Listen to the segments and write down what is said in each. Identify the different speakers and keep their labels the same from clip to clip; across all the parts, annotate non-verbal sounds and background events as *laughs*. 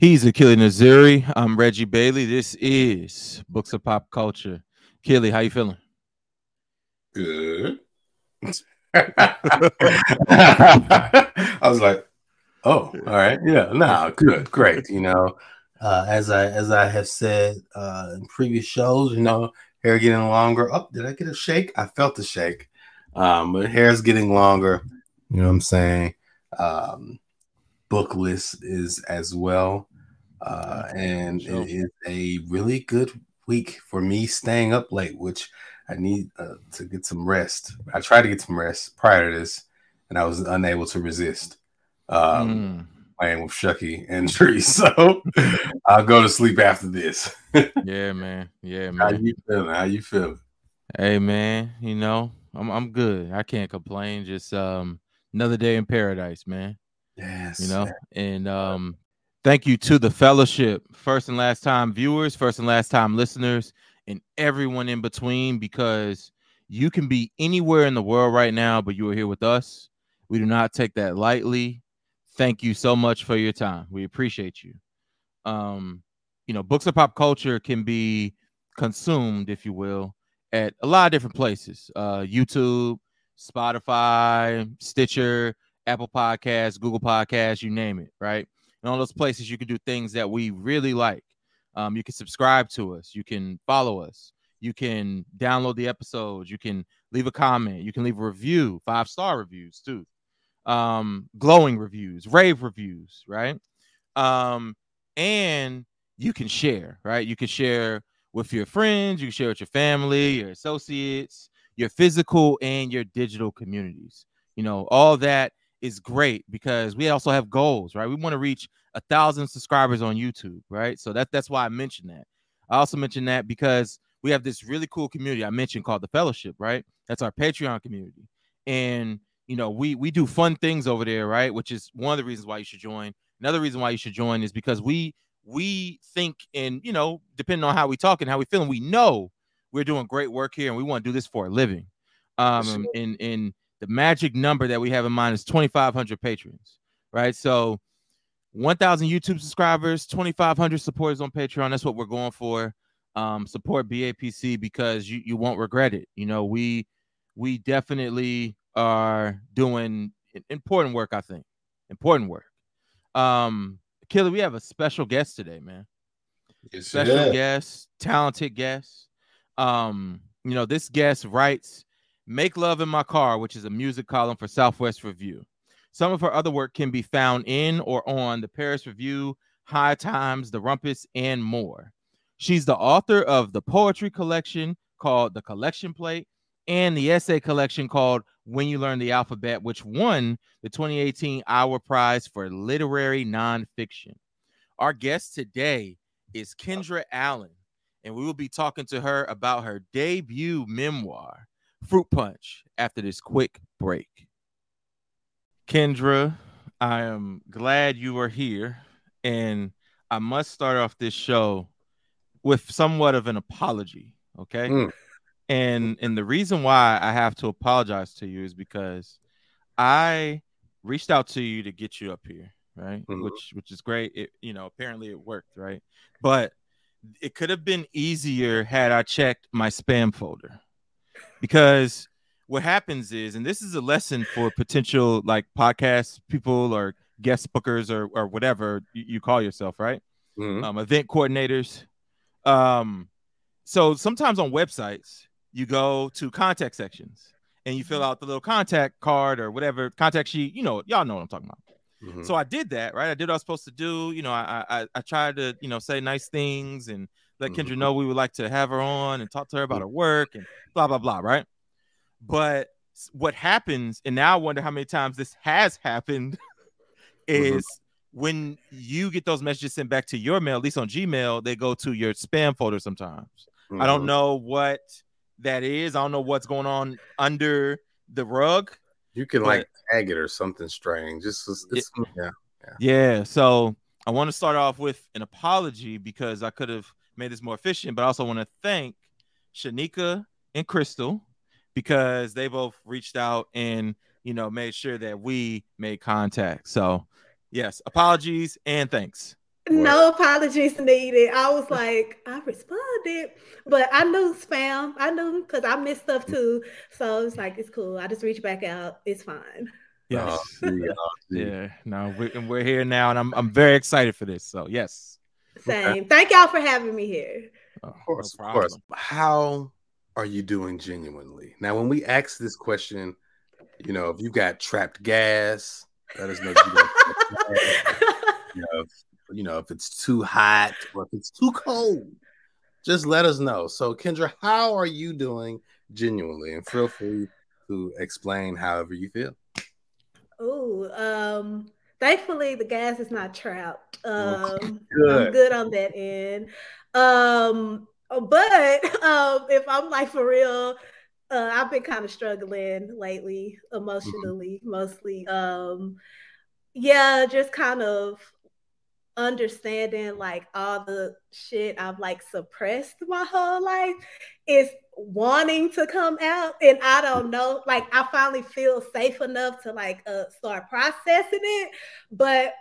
Speaker 1: He's Achille Naziri. I'm Reggie Bailey. This is Books of Pop Culture. Achille, how you feeling?
Speaker 2: Good. *laughs* I was like, oh, all right, yeah, no, good, great. You know, uh, as I as I have said uh, in previous shows, you know, hair getting longer. Oh, did I get a shake? I felt the shake. Um, but hair's getting longer. You know what I'm saying? Um, book list is as well. Uh, and it is a really good week for me staying up late, which I need uh, to get some rest. I tried to get some rest prior to this, and I was unable to resist. Um, mm. Playing with Shucky and *laughs* Tree, so I'll go to sleep after this. *laughs*
Speaker 1: yeah, man. Yeah, man.
Speaker 2: How you feeling? How you feeling?
Speaker 1: Hey, man. You know, I'm I'm good. I can't complain. Just um another day in paradise, man.
Speaker 2: Yes.
Speaker 1: You know, and um thank you to the fellowship, first and last time viewers, first and last time listeners, and everyone in between, because you can be anywhere in the world right now, but you are here with us. We do not take that lightly. Thank you so much for your time. We appreciate you. Um, you know, books of pop culture can be consumed, if you will, at a lot of different places. Uh, YouTube, Spotify, Stitcher, Apple Podcasts, Google Podcasts, you name it, right? And all those places you can do things that we really like. Um, you can subscribe to us, you can follow us, you can download the episodes, you can leave a comment, you can leave a review, five star reviews too, um, glowing reviews, rave reviews, right? Um, and you can share, right? You can share with your friends, you can share with your family, your associates, your physical and your digital communities. You know, all that is great because we also have goals, right? We want to reach a thousand subscribers on YouTube, right? So that that's why I mentioned that. I also mentioned that because we have this really cool community I mentioned called the Fellowship, right? That's our Patreon community, and you know we we do fun things over there, right? Which is one of the reasons why you should join. Another reason why you should join is because we we think and you know depending on how we talk and how we feel, and we know we're doing great work here, and we want to do this for a living. Um, and and the magic number that we have in mind is 2,500 patrons, right? So 1,000 YouTube subscribers, 2,500 supporters on Patreon. That's what we're going for. Um, support BAPC because you, you won't regret it. You know, we we definitely are doing important work. I think important work. Um, Killer, we have a special guest today, man.
Speaker 2: Yes,
Speaker 1: special
Speaker 2: yeah.
Speaker 1: guest, talented guest. Um, you know, this guest writes Make Love in My Car, which is a music column for Southwest Review. Some of her other work can be found in or on the Paris Review, High Times, The Rumpus, and more. She's the author of the poetry collection called The Collection Plate and the essay collection called When You Learn the Alphabet, which won the 2018 Iowa Prize for Literary Nonfiction. Our guest today is Kendra Allen, and we will be talking to her about her debut memoir, Fruit Punch after this quick break. Kendra, I am glad you are here. And I must start off this show with somewhat of an apology. Okay. Mm. And and the reason why I have to apologize to you is because I reached out to you to get you up here, right? Mm-hmm. Which which is great. It you know, apparently it worked, right? But it could have been easier had I checked my spam folder because what happens is, and this is a lesson for potential like podcast people or guest bookers or or whatever you, you call yourself, right? Mm-hmm. Um, event coordinators. Um, so sometimes on websites you go to contact sections and you fill out the little contact card or whatever contact sheet. You know, y'all know what I'm talking about. Mm-hmm. So I did that, right? I did what I was supposed to do. You know, I I, I tried to you know say nice things and let Kendra mm-hmm. know we would like to have her on and talk to her about her work and blah blah blah, right? But what happens, and now I wonder how many times this has happened, *laughs* mm-hmm. is mm-hmm. when you get those messages sent back to your mail, at least on Gmail, they go to your spam folder sometimes. Mm-hmm. I don't mm-hmm. know what that is. I don't know what's going on under the rug.
Speaker 2: You can like tag it or something strange. Just it's, it's, yeah,
Speaker 1: yeah. Yeah. So I want to start off with an apology because I could have made this more efficient, but I also want to thank Shanika and Crystal because they both reached out and you know made sure that we made contact. So, yes, apologies and thanks.
Speaker 3: No apologies needed. I was *laughs* like, I responded, but I knew spam. I knew because I missed stuff too. So it's like, it's cool. I just reach back out. It's fine.
Speaker 1: Yes. Oh, yeah. yeah. No, we're, and we're here now, and I'm I'm very excited for this. So yes.
Speaker 3: Same. Thank y'all for having me here.
Speaker 2: Of course, no of course. How are you doing genuinely? Now, when we ask this question, you know, if you got trapped gas, let us know. *laughs* you know, if, you know, if it's too hot or if it's too cold, just let us know. So, Kendra, how are you doing genuinely? And feel free to explain however you feel.
Speaker 3: Oh, um, thankfully the gas is not trapped. Um, good. I'm good on that end. Um, but *laughs* um, if I'm like for real, uh, I've been kind of struggling lately, emotionally, mm-hmm. mostly. Um, yeah, just kind of understanding like all the shit I've like suppressed my whole life is wanting to come out and I don't know like I finally feel safe enough to like uh, start processing it but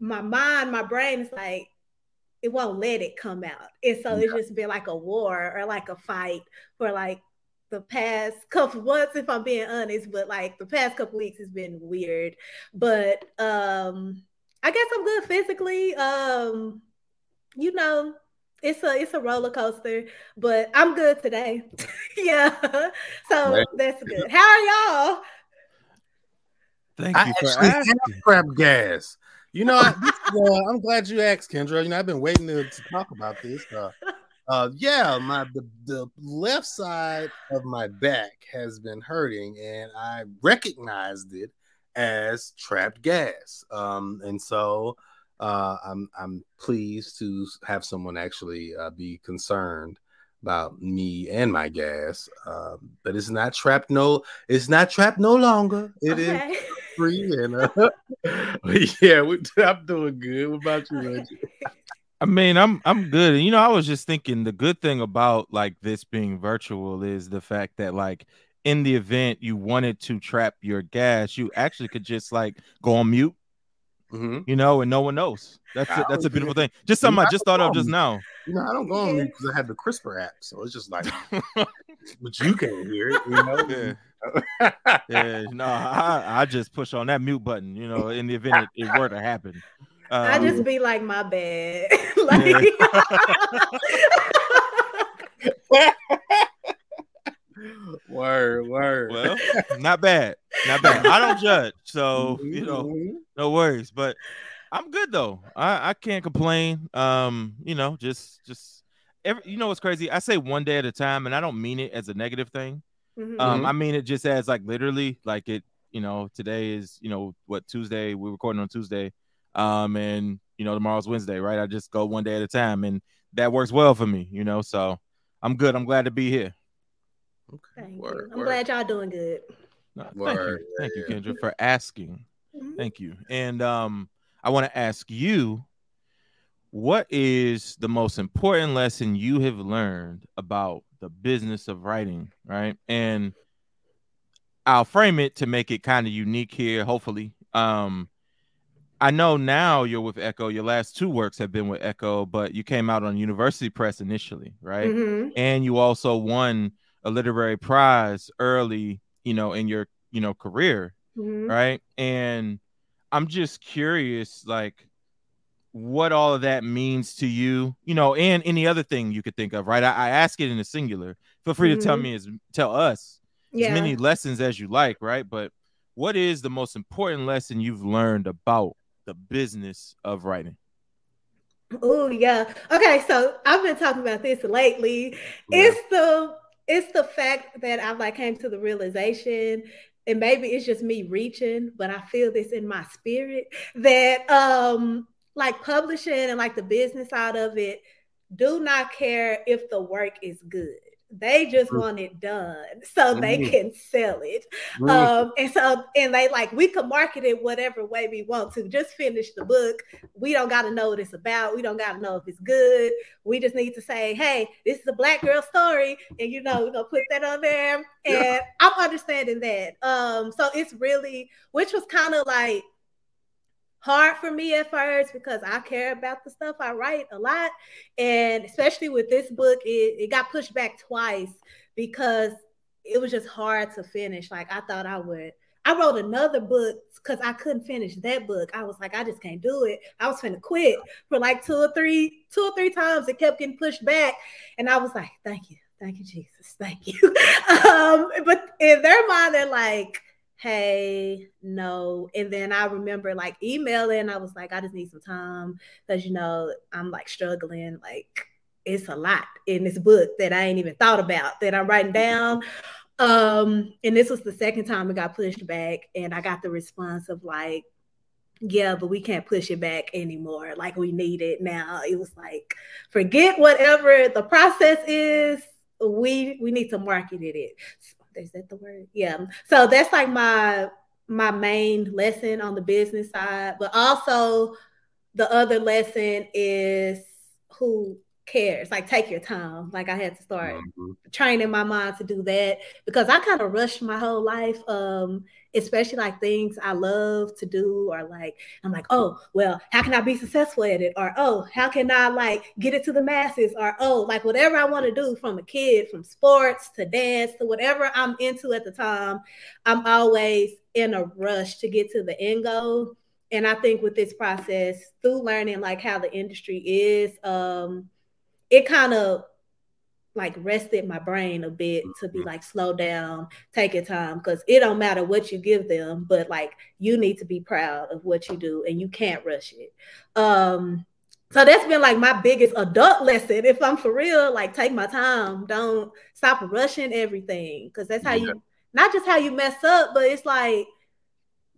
Speaker 3: my mind my brain is like it won't let it come out and so yeah. it's just been like a war or like a fight for like the past couple months if I'm being honest but like the past couple weeks has been weird but um I guess I'm good physically. Um, you know, it's a it's a roller coaster, but I'm good today. *laughs* yeah. So right. that's good. How are y'all?
Speaker 1: Thank you I for asking.
Speaker 2: Crap gas. You know, I, am uh, *laughs* glad you asked, Kendra. You know, I've been waiting to, to talk about this. Uh, uh, yeah, my the, the left side of my back has been hurting, and I recognized it as trapped gas. Um, and so uh, I'm I'm pleased to have someone actually uh, be concerned about me and my gas. Uh, but it's not trapped no it's not trapped no longer. It okay. is *laughs* free and uh, *laughs* yeah, we, *laughs* I'm doing good. What about you, Reggie?
Speaker 1: I mean, I'm I'm good. You know, I was just thinking the good thing about like this being virtual is the fact that like in the event you wanted to trap your gas, you actually could just like go on mute, mm-hmm. you know, and no one knows. That's a, that's a beautiful thing. Just something I, I just thought of just now.
Speaker 2: You know, I don't go on mute because I have the Krisp app, so it's just like, *laughs* but you can't hear it, you know.
Speaker 1: Yeah. *laughs* yeah, no, I, I just push on that mute button, you know, in the event it, it were to happen.
Speaker 3: Um, I just be like, my bad. *laughs* like,
Speaker 2: word, word.
Speaker 1: Well, not bad, not bad. I don't judge, so you know, mm-hmm. no worries. But I'm good though. I I can't complain. Um, you know, just just every. You know what's crazy? I say one day at a time, and I don't mean it as a negative thing. Mm-hmm. Um, I mean it just as like literally, like it. You know, today is you know what Tuesday. We're recording on Tuesday. Um, and you know tomorrow's Wednesday, right? I just go one day at a time, and that works well for me. You know, so I'm good. I'm glad to be here.
Speaker 3: Okay. Thank word, you. I'm word. glad y'all doing good.
Speaker 1: No, thank you. Thank you, Kendra, for asking. Mm-hmm. Thank you. And um, I want to ask you, what is the most important lesson you have learned about the business of writing, right? And I'll frame it to make it kind of unique here, hopefully. Um, I know now you're with Ecco. Your last two works have been with Ecco, but you came out on University Press initially, right? Mm-hmm. And you also won a literary prize early, you know, in your, you know, career, mm-hmm. right? And I'm just curious, like, what all of that means to you, you know, and any other thing you could think of, right? I, I ask it in a singular. Feel free mm-hmm. to tell mm-hmm. me as tell us yeah. as many lessons as you like, right? But what is the most important lesson you've learned about the business of writing?
Speaker 3: Oh yeah. Okay, so I've been talking about this lately. Yeah. It's the it's the fact that I've like came to the realization, and maybe it's just me reaching, but I feel this in my spirit that um like publishing and like the business side of it do not care if the work is good. They just want it done so they can sell it. Um, and so, and they like, we can market it whatever way we want to. Just finish the book. We don't got to know what it's about. We don't got to know if it's good. We just need to say, hey, this is a black girl story. And, you know, we're going to put that on there. And yeah. I'm understanding that. Um, so it's really, which was kind of like, hard for me at first because I care about the stuff I write a lot. And especially with this book, it, it got pushed back twice because it was just hard to finish. Like I thought I would. I wrote another book because I couldn't finish that book. I was like, I just can't do it. I was gonna quit for like two or three, two or three times. It kept getting pushed back. And I was like, thank you. Thank you, Jesus. Thank you. *laughs* um, but in their mind, they're like, hey, no. And then I remember like emailing, I was like, I just need some time because, you know, I'm like struggling. Like, it's a lot in this book that I ain't even thought about that I'm writing down. Um, and this was the second time it got pushed back, and I got the response of like, yeah, but we can't push it back anymore. Like we need it now. It was like, forget whatever the process is. We we need to market it is that the word? Yeah. So that's like my my main lesson on the business side, but also the other lesson is who cares. Like take your time. Like I had to start mm-hmm. training my mind to do that because I kind of rushed my whole life. Um, especially like things I love to do, or like I'm like, oh, well, how can I be successful at it? Or oh, how can I like get it to the masses? Or oh, like whatever I want to do from a kid, from sports to dance to whatever I'm into at the time, I'm always in a rush to get to the end goal. And I think with this process, through learning like how the industry is, um, it kind of like rested my brain a bit to be mm-hmm. like slow down take your time because it don't matter what you give them but like you need to be proud of what you do and you can't rush it. Um so that's been like my biggest adult *laughs* lesson if i'm for real like take my time. Don't stop rushing everything because that's how you not just how you mess up but it's like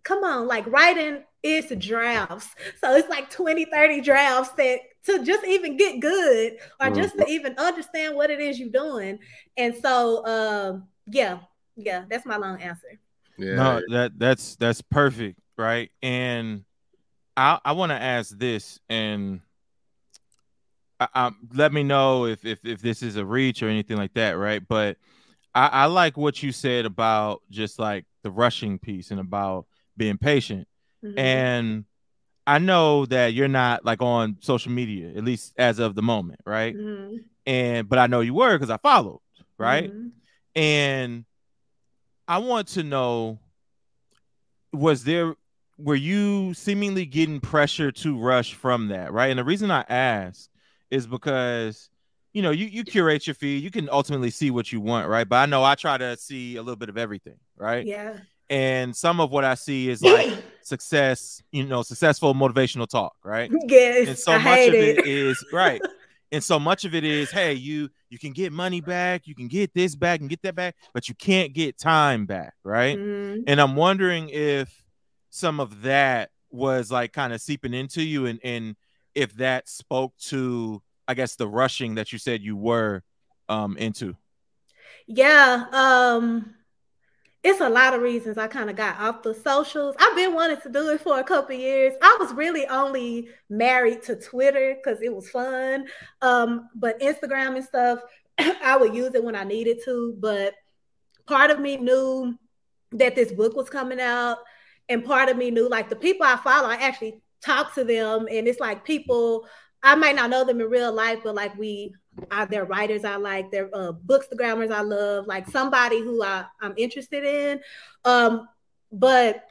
Speaker 3: come on like writing is drafts. *laughs* So it's like 20 30 drafts that to just even get good or just to mm-hmm. even understand what it is you're doing. And so um yeah, yeah, that's my long answer.
Speaker 1: Yeah. No, that that's that's perfect, right? And I I want to ask this and I, I, let me know if, if if this is a reach or anything like that, right? But I, I like what you said about just like the rushing piece and about being patient. Mm-hmm. And I know that you're not like on social media, at least as of the moment, right? Mm-hmm. And but I know you were because I followed, right? Mm-hmm. And I want to know was there were you seemingly getting pressure to rush from that, right? And the reason I ask is because you know you you curate your feed, you can ultimately see what you want, right? But I know I try to see a little bit of everything, right?
Speaker 3: Yeah
Speaker 1: and some of what I see is like *coughs* success, you know, successful motivational talk, right?
Speaker 3: Yes,
Speaker 1: and so I much of it, it is right, *laughs* and so much of it is, hey, you you can get money back, you can get this back and get that back, but you can't get time back, right? Mm-hmm. And I'm wondering if some of that was like kind of seeping into you, and and if that spoke to, I guess, the rushing that you said you were um into.
Speaker 3: Yeah. Um it's a lot of reasons I kind of got off the socials. I've been wanting to do it for a couple years. I was really only married to Twitter because it was fun. Um, but Instagram and stuff, *clears throat* I would use it when I needed to. But part of me knew that this book was coming out, and part of me knew like the people I follow, I actually talk to them, and it's like people I might not know them in real life, but like we are their writers I like, their uh, grammars I love, like somebody who I, I'm interested in. Um, but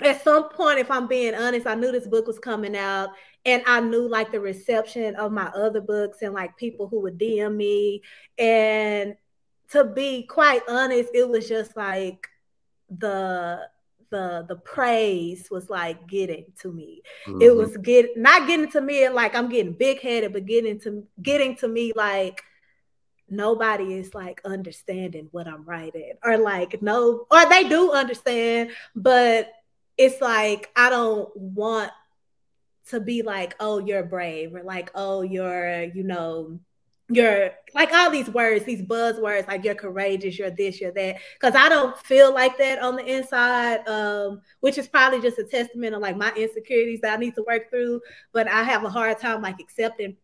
Speaker 3: at some point, if I'm being honest, I knew this book was coming out and I knew like the reception of my other books and like people who would DM me. And to be quite honest, it was just like the the the praise was like getting to me. Mm-hmm. It was get not getting to me like I'm getting big headed, but getting to getting to me like nobody is like understanding what I'm writing, or like no, or they do understand, but it's like I don't want to be like, oh, you're brave, or like, oh, you're, you know, you're like all these words, these buzzwords, like you're courageous, you're this, you're that. Because I don't feel like that on the inside, um, which is probably just a testament of like my insecurities that I need to work through. But I have a hard time like accepting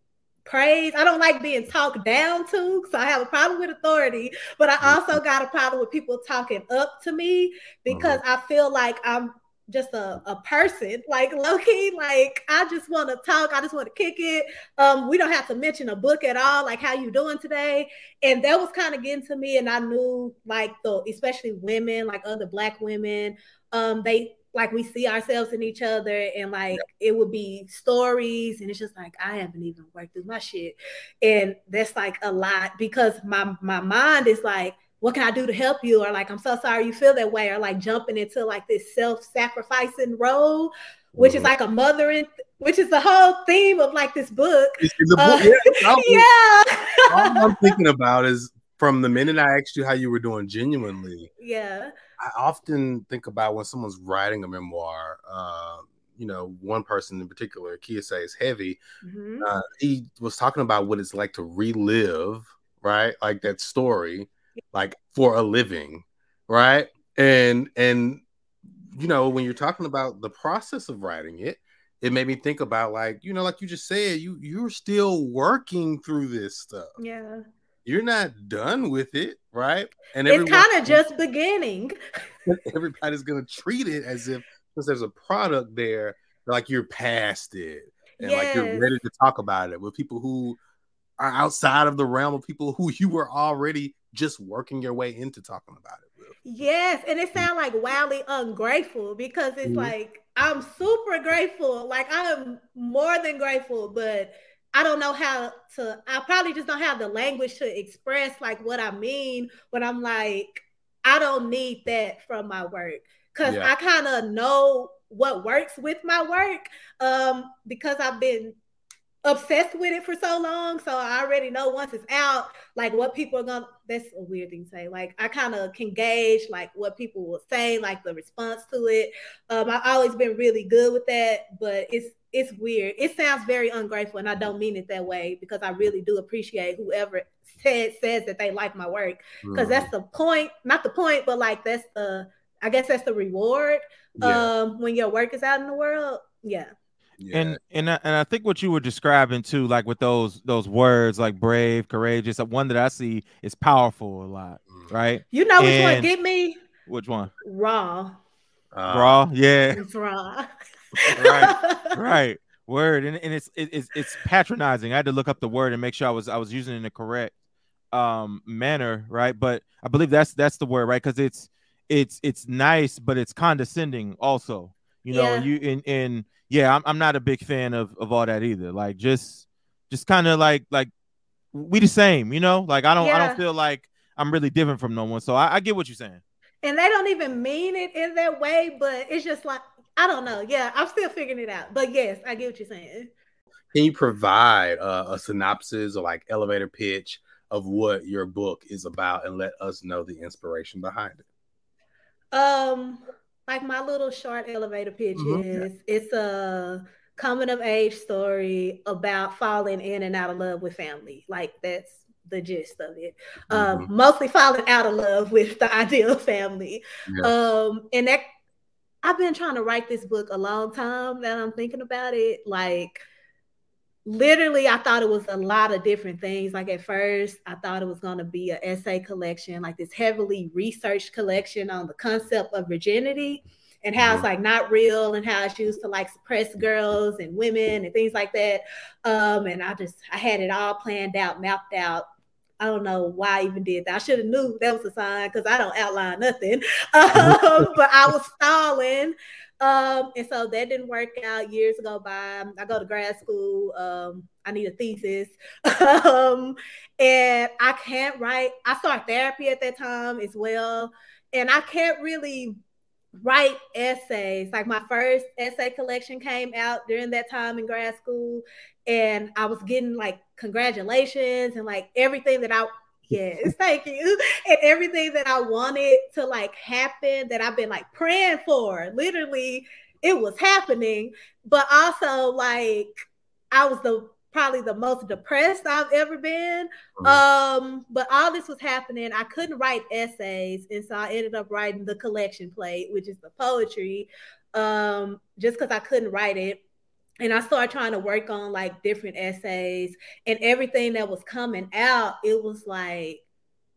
Speaker 3: praise. I don't like being talked down to, so I have a problem with authority. But I also got a problem with people talking up to me because uh-huh. I feel like I'm just a, a person, like Loki. Like I just want to talk. I just want to kick it. Um, we don't have to mention a book at all. Like how you doing today? And that was kind of getting to me. And I knew like the especially women, like other black women, um, they like we see ourselves in each other and like yeah. it would be stories and it's just like I haven't even worked through my shit. And that's like a lot because my my mind is like what can I do to help you? Or like, I'm so sorry you feel that way, or like jumping into like this self-sacrificing role, which mm-hmm. is like a mothering, which is the whole theme of like this book. book uh,
Speaker 2: yeah. yeah. *laughs* all I'm thinking about is from the minute I asked you how you were doing genuinely.
Speaker 3: Yeah.
Speaker 2: I often think about when someone's writing a memoir, uh, you know, one person in particular, Kiese is heavy. Mm-hmm. Uh, he was talking about what it's like to relive, right? Like that story like for a living, right? And and you know, when you're talking about the process of writing it, it made me think about like, you know, like you just said, you you're still working through this stuff.
Speaker 3: Yeah.
Speaker 2: You're not done with it, right?
Speaker 3: And it's kind of just beginning. *laughs*
Speaker 2: Everybody's gonna treat it as if because there's a product there, like you're past it and yes. like you're ready to talk about it with people who are outside of the realm of people who you were already just working your way into talking about it. With.
Speaker 3: Yes, and it sounds like wildly ungrateful because it's mm-hmm. like I'm super grateful. Like I'm more than grateful, but I don't know how to. I probably just don't have the language to express like what I mean when I'm like I don't need that from my work because yeah. I kind of know what works with my work um because I've been obsessed with it for so long. So I already know once it's out, like what people are gonna that's a weird thing to say. Like I kind of can gauge like what people will say, like the response to it. Um, I've always been really good with that, but it's it's weird. It sounds very ungrateful, and I don't mean it that way because I really do appreciate whoever said says that they like my work. Because mm. that's the point, not the point, but like that's the I guess that's the reward. Yeah. Um, when your work is out in the world. Yeah.
Speaker 1: Yeah. And and I, and I think what you were describing too, like with those those words like brave, courageous, uh, one that I see is powerful a lot, mm. right?
Speaker 3: You know which and one get me?
Speaker 1: Which one?
Speaker 3: Raw.
Speaker 1: Uh, raw, yeah.
Speaker 3: It's raw. *laughs*
Speaker 1: right, right. Word, and, and it's it, it's it's patronizing. I had to look up the word and make sure I was I was using it in the correct um manner, right? But I believe that's that's the word, right? Because it's it's it's nice, but it's condescending also. You know, yeah. you in in yeah, I'm, I'm not a big fan of of all that either. Like just just kind of like like we the same, you know. Like I don't yeah. I don't feel like I'm really different from no one. So I, I get what you're saying.
Speaker 3: And they don't even mean it in that way, but it's just like I don't know. Yeah, I'm still figuring it out. But yes, I get what you're saying.
Speaker 2: Can you provide uh, a synopsis or like elevator pitch of what your book is about and let us know the inspiration behind it?
Speaker 3: Um, like my little short elevator pitch mm-hmm. is it's a coming of age story about falling in and out of love with family. Like that's the gist of it. Um, mm-hmm. Um, mostly falling out of love with the ideal family. Um, and that I've been trying to write this book a long time that I'm thinking about it. Like literally i thought it was a lot of different things like at first i thought it was going to be an essay collection like this heavily researched collection on the concept of virginity and how it's mm-hmm. like not real and how it's used to like suppress girls and women and things like that um and i just i had it all planned out mapped out I don't know why I even did that. I should have knew that was a sign because I don't outline nothing. *laughs* Um, but I was stalling um, and so that didn't work out. Years go by. I go to grad school. Um, I need a thesis. *laughs* um, and I can't write. I start therapy at that time as well. And I can't really write essays. Like my first essay collection came out during that time in grad school. And I was getting like congratulations and like everything that I Yes, thank you. And everything that I wanted to like happen that I've been like praying for, literally, it was happening. But also, like, I was the probably the most depressed I've ever been. Mm-hmm. Um, but all this was happening. I couldn't write essays, and so I ended up writing the collection plate, which is the poetry, um, just because I couldn't write it and I started trying to work on like different essays and everything that was coming out, it was like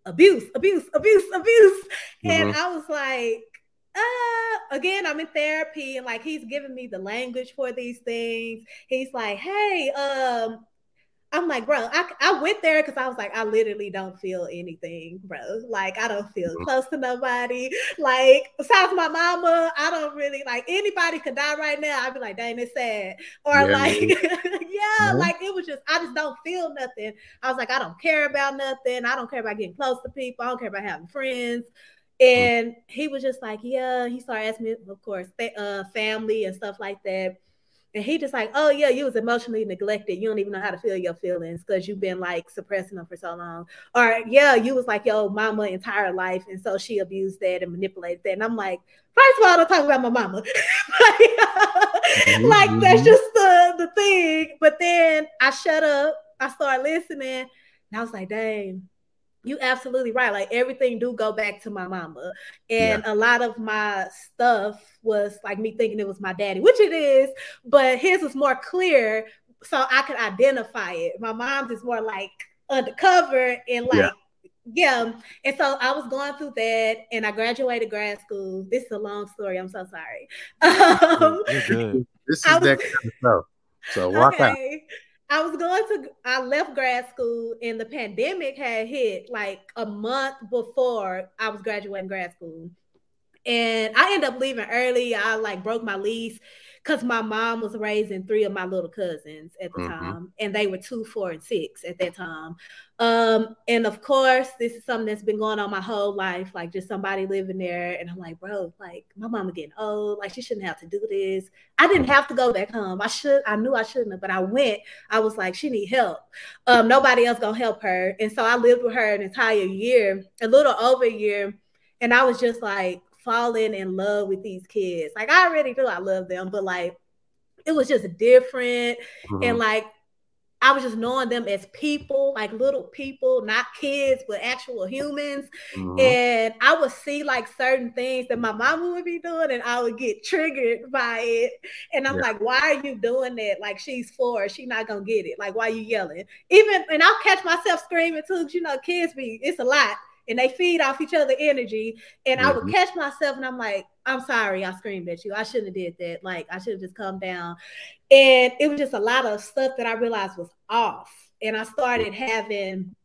Speaker 3: abuse, abuse, abuse, abuse. Mm-hmm. And I was like, uh, again, I'm in therapy and like he's giving me the language for these things. He's like, hey, um, I'm like, bro, I, I went there because I was like, I literally don't feel anything, bro. Like, I don't feel mm-hmm. close to nobody. Like, besides my mama, I don't really like anybody could die right now. I'd be like, dang, it's sad. Or yeah, like, *laughs* yeah, mm-hmm. like it was just, I just don't feel nothing. I was like, I don't care about nothing. I don't care about getting close to people. I don't care about having friends. And mm-hmm. he was just like, yeah, he started asking me, of course, uh, family and stuff like that. And he just like, oh yeah, you was emotionally neglected. You don't even know how to feel your feelings because you've been like suppressing them for so long. Or yeah, you was like your mama entire life, and so she abused that and manipulated that. And I'm like, first of all, don't talk about my mama. *laughs* *laughs* like, mm-hmm. like that's just the the thing. But then I shut up. I started listening, and I was like, dang you absolutely right. Like everything do go back to my mama. And yeah. a lot of my stuff was like me thinking it was my daddy, which it is, but his was more clear so I could identify it. My mom's is more like undercover and like yeah. yeah. And so I was going through that and I graduated grad school. This is a long story. I'm so sorry. Um, *laughs*
Speaker 2: this is was, that kind of stuff. So *laughs* walk okay. out.
Speaker 3: I was going to, I left grad school and the pandemic had hit like a month before I was graduating grad school. And I ended up leaving early. I like broke my lease because my mom was raising three of my little cousins at the mm-hmm. time, and they were two, four, and six at that time. Um, and of course, this is something that's been going on my whole life, like just somebody living there. And I'm like, bro, like my mama getting old, like she shouldn't have to do this. I didn't have to go back home. I should, I knew I shouldn't have, but I went. I was like, she need help. Um, nobody else gonna help her. And so I lived with her an entire year, a little over a year. And I was just like, falling in love with these kids. Like I already knew I love them, but like it was just different. Mm-hmm. And like I was just knowing them as people, like little people, not kids, but actual humans. Mm-hmm. And I would see like certain things that my mama would be doing, and I would get triggered by it. And I'm yeah. like, why are you doing that? Like she's four, she not gonna get it. Like, why are you yelling? Even and I'll catch myself screaming too, you know, kids be it's a lot and they feed off each other energy. And mm-hmm. I would mm-hmm. catch myself and I'm like, I'm sorry, I screamed at you. I shouldn't have did that. Like I should have just come down. And it was just a lot of stuff that I realized was off. And I started having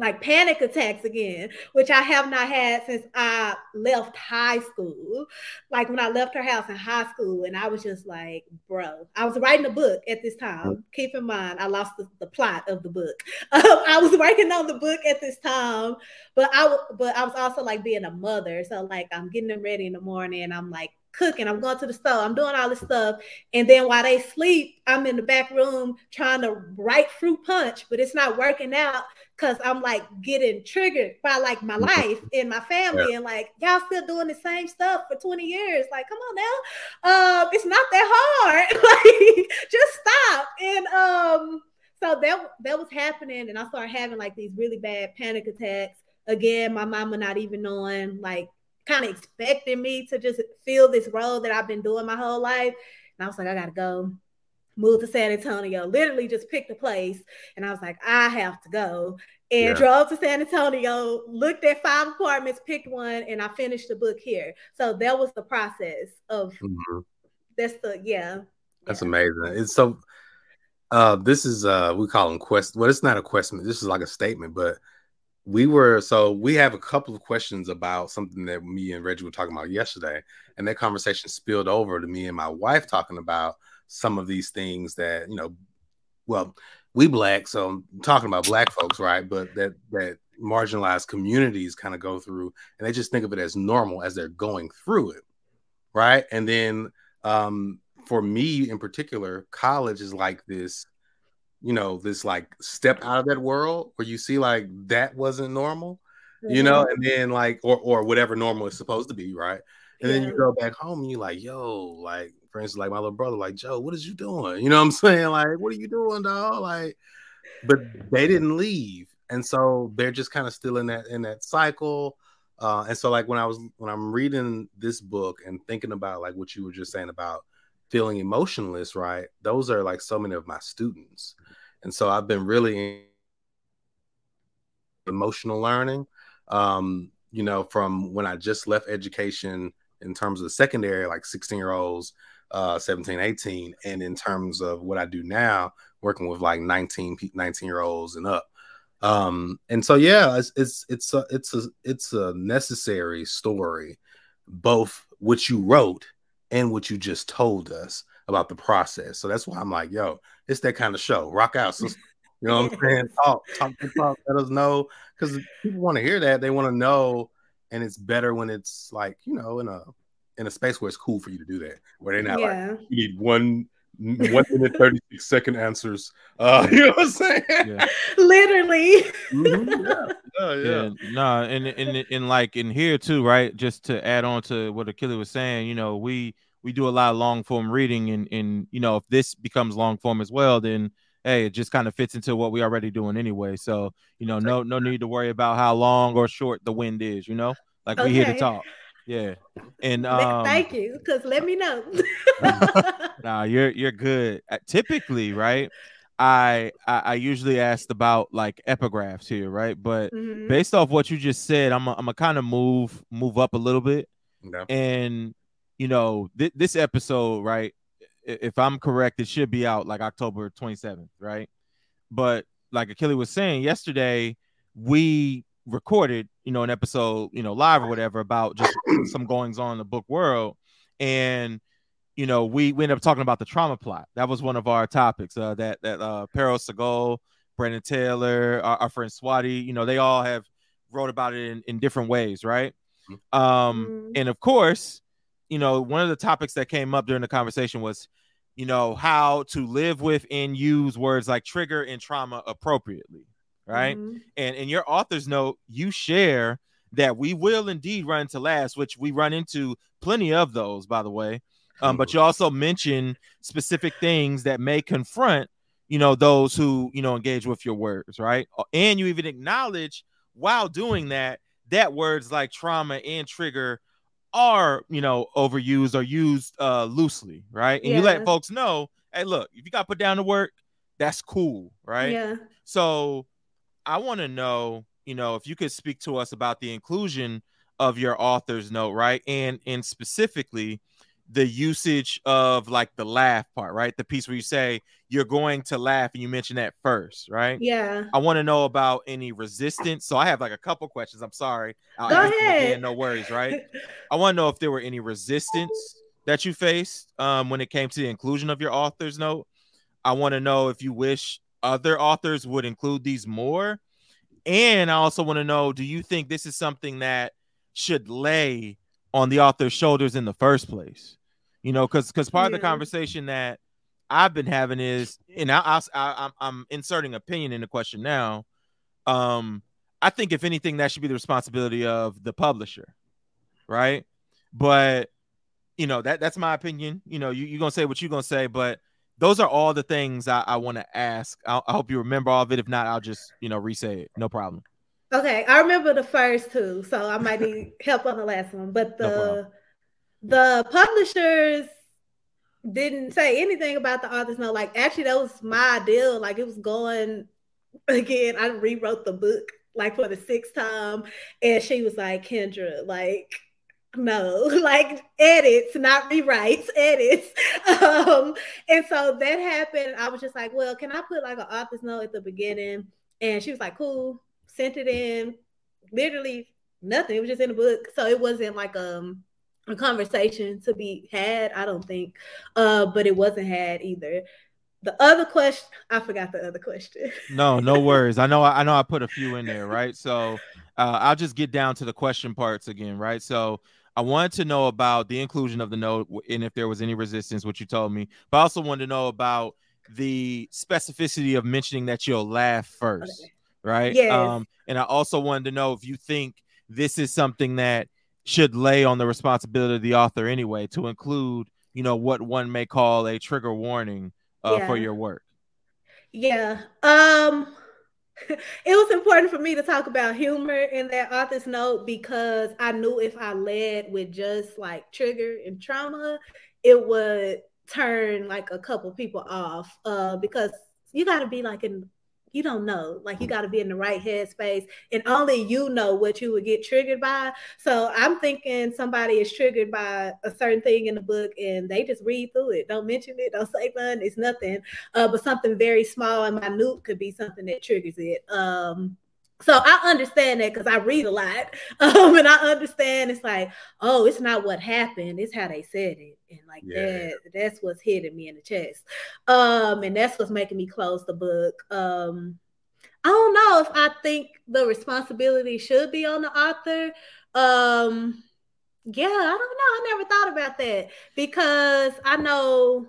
Speaker 3: like panic attacks again, which I have not had since I left high school. Like when I left her house in high school, and I was just like, bro, I was writing a book at this time. Keep in mind, I lost the, the plot of the book. *laughs* Um, I was working on the book at this time, but I but I was also like being a mother. So like I'm getting them ready in the morning. I'm like cooking, I'm going to the store, I'm doing all this stuff. And then while they sleep, I'm in the back room trying to write fruit punch, but it's not working out because I'm like getting triggered by like my life and my family. Yeah. And like, y'all still doing the same stuff for 20 years. Like, come on now. Um, it's not that hard. *laughs* like, just stop. And um, so that that was happening, and I started having like these really bad panic attacks. Again, my mama not even knowing, like kind of expecting me to just fill this role that I've been doing my whole life. And I was like, I gotta go. Move to San Antonio, literally just picked a place. And I was like, I have to go. And yeah. drove to San Antonio, looked at five apartments, picked one, and I finished the book here. So that was the process of mm-hmm. that's the yeah.
Speaker 2: That's yeah. amazing. It's so uh this is uh we call them quest well it's not a question this is like a statement but we were so we have a couple of questions about something that me and Reggie were talking about yesterday, and that conversation spilled over to me and my wife talking about some of these things that you know, well, we black, so I'm talking about black folks, right? But that that marginalized communities kind of go through, and they just think of it as normal as they're going through it, right? And then um, for me in particular, college is like this you know this like step out of that world where you see like that wasn't normal mm-hmm. you know and then like or or whatever normal is supposed to be right? And yeah. then you go back home and you're like yo like for instance like my little brother like joe what is you doing? You know what i'm *laughs* saying? Like what are you doing dog like but they didn't leave. And so they're just kind of still in that in that cycle uh, and so like when i was when i'm reading this book and thinking about like what you were just saying about feeling emotionless right those are like so many of my students and so I've been really emotional learning. Um, you know, from when I just left education in terms of the secondary, like 16 year olds, uh, 17, 18, and in terms of what I do now, working with like 19, 19 year olds and up. Um, and so yeah, it's it's it's a it's a it's a necessary story, both what you wrote and what you just told us about the process. So that's why I'm like, yo, it's that kind of show. Rock out, *laughs* sister. You know what I'm saying? Talk, talk, talk. Let us know because people want to hear that. They want to know, and it's better when it's like you know in a in a space where it's cool for you to do that, where they're not yeah. like you need one one minute 36 second answers. Uh, *laughs* you know what I'm saying?
Speaker 3: Yeah. Literally.
Speaker 1: Mm-hmm. Yeah. *laughs* Oh, yeah. yeah. No, and in in like in here too, right? Just to add on to what Achille was saying, you know, we we do a lot of long form reading, and and you know, if this becomes long form as well, then hey, it just kind of fits into what we already doing anyway. So you know, no no need to worry about how long or short the wind is. You know, like okay. we here to talk. Yeah, and um,
Speaker 3: thank you, because let me know. *laughs*
Speaker 1: nah, you're you're good. Uh, typically, right? I, I, I usually asked about like epigraphs here, right? But mm-hmm. based off what you just said, I'm a, I'm a kind of move move up a little bit, no. and you know th- this episode, right? If I'm correct, it should be out like October 27th, right? But like Achille was saying yesterday, we recorded, you know, an episode, you know, live or whatever about just *coughs* some goings on in the book world. And, you know, we, we ended up talking about the trauma plot. That was one of our topics. Uh, that that uh Sehgal, Brandon Taylor, our, our, friend Swati, you know, they all have wrote about it in, in different ways, right? Mm-hmm. Um, mm-hmm. and of course, you know, one of the topics that came up during the conversation was, you know, how to live with and use words like trigger and trauma appropriately right? Mm-hmm. And in your author's note, you share that we will indeed run to last, which we run into plenty of those, by the way. Um, but you also mention specific things that may confront, you know, those who you know engage with your words, right? Uh, and you even acknowledge while doing that that words like trauma and trigger are, you know, overused or used uh, loosely, right? And yeah. you let folks know, hey, look, if you got put down to work, that's cool, right?
Speaker 3: Yeah.
Speaker 1: So I want to know, you know, if you could speak to us about the inclusion of your author's note, right? And and specifically the usage of like the laugh part, right? The piece where you say you're going to laugh and you mentioned that first, right?
Speaker 3: Yeah.
Speaker 1: I want to know about any resistance. So I have like a couple questions. I'm sorry.
Speaker 3: I'll Go ahead.
Speaker 1: No worries, right? *laughs* I want to know if there were any resistance that you faced um, when it came to the inclusion of your author's note. I want to know if you wish other authors would include these more? And I also want to know do you think this is something that should lay on the author's shoulders in the first place? You know, because because part yeah. of the conversation that I've been having is, and I, I, I I'm inserting opinion in the question now. Um, I think if anything, that should be the responsibility of the publisher, right? But you know that that's my opinion. You know, you, you're gonna say what you're gonna say, but those are all the things I, I want to ask. I'll, I hope you remember all of it. If not, I'll just you know re-say it. No problem.
Speaker 3: Okay, I remember the first two, so I might need *laughs* help on the last one. But the no the publishers didn't say anything about the authors note. Like actually, that was my deal. Like it was going again. I rewrote the book like for the sixth time, and she was like, Kendra, like no *laughs* like edits not rewrites edits *laughs* um and so that happened i was just like well can i put like an author's note at the beginning and she was like cool sent it in literally nothing it was just in the book so it wasn't like um a conversation to be had i don't think uh but it wasn't had either the other question i forgot the other question
Speaker 1: no no *laughs* worries i know i know i put a few in there right so uh, i'll just get down to the question parts again right so I wanted to know about the inclusion of the note and if there was any resistance, which you told me. But I also wanted to know about the specificity of mentioning that you'll laugh first, okay. right?
Speaker 3: Yes. Um,
Speaker 1: and I also wanted to know if you think this is something that should lay on the responsibility of the author anyway to include, you know, what one may call a trigger warning uh, yeah. for your work.
Speaker 3: Yeah. Um *laughs* it was important for me to talk about humor in that author's note because I knew if I led with just like trigger and trauma, it would turn like a couple people off. Uh, because you got to be like in you don't know. Like you got to be in the right headspace, and only you know what you would get triggered by. So I'm thinking somebody is triggered by a certain thing in the book, and they just read through it. Don't mention it. Don't say nothing. It's nothing. Uh, but something very small and minute could be something that triggers it. Um, so I understand that because I read a lot, *laughs* um, and I understand it's like, oh, it's not what happened; it's how they said it, and like yeah. that. That's what's hitting me in the chest, um, and that's what's making me close the book. Um, I don't know if I think the responsibility should be on the author. Um, yeah, I don't know. I never thought about that because I know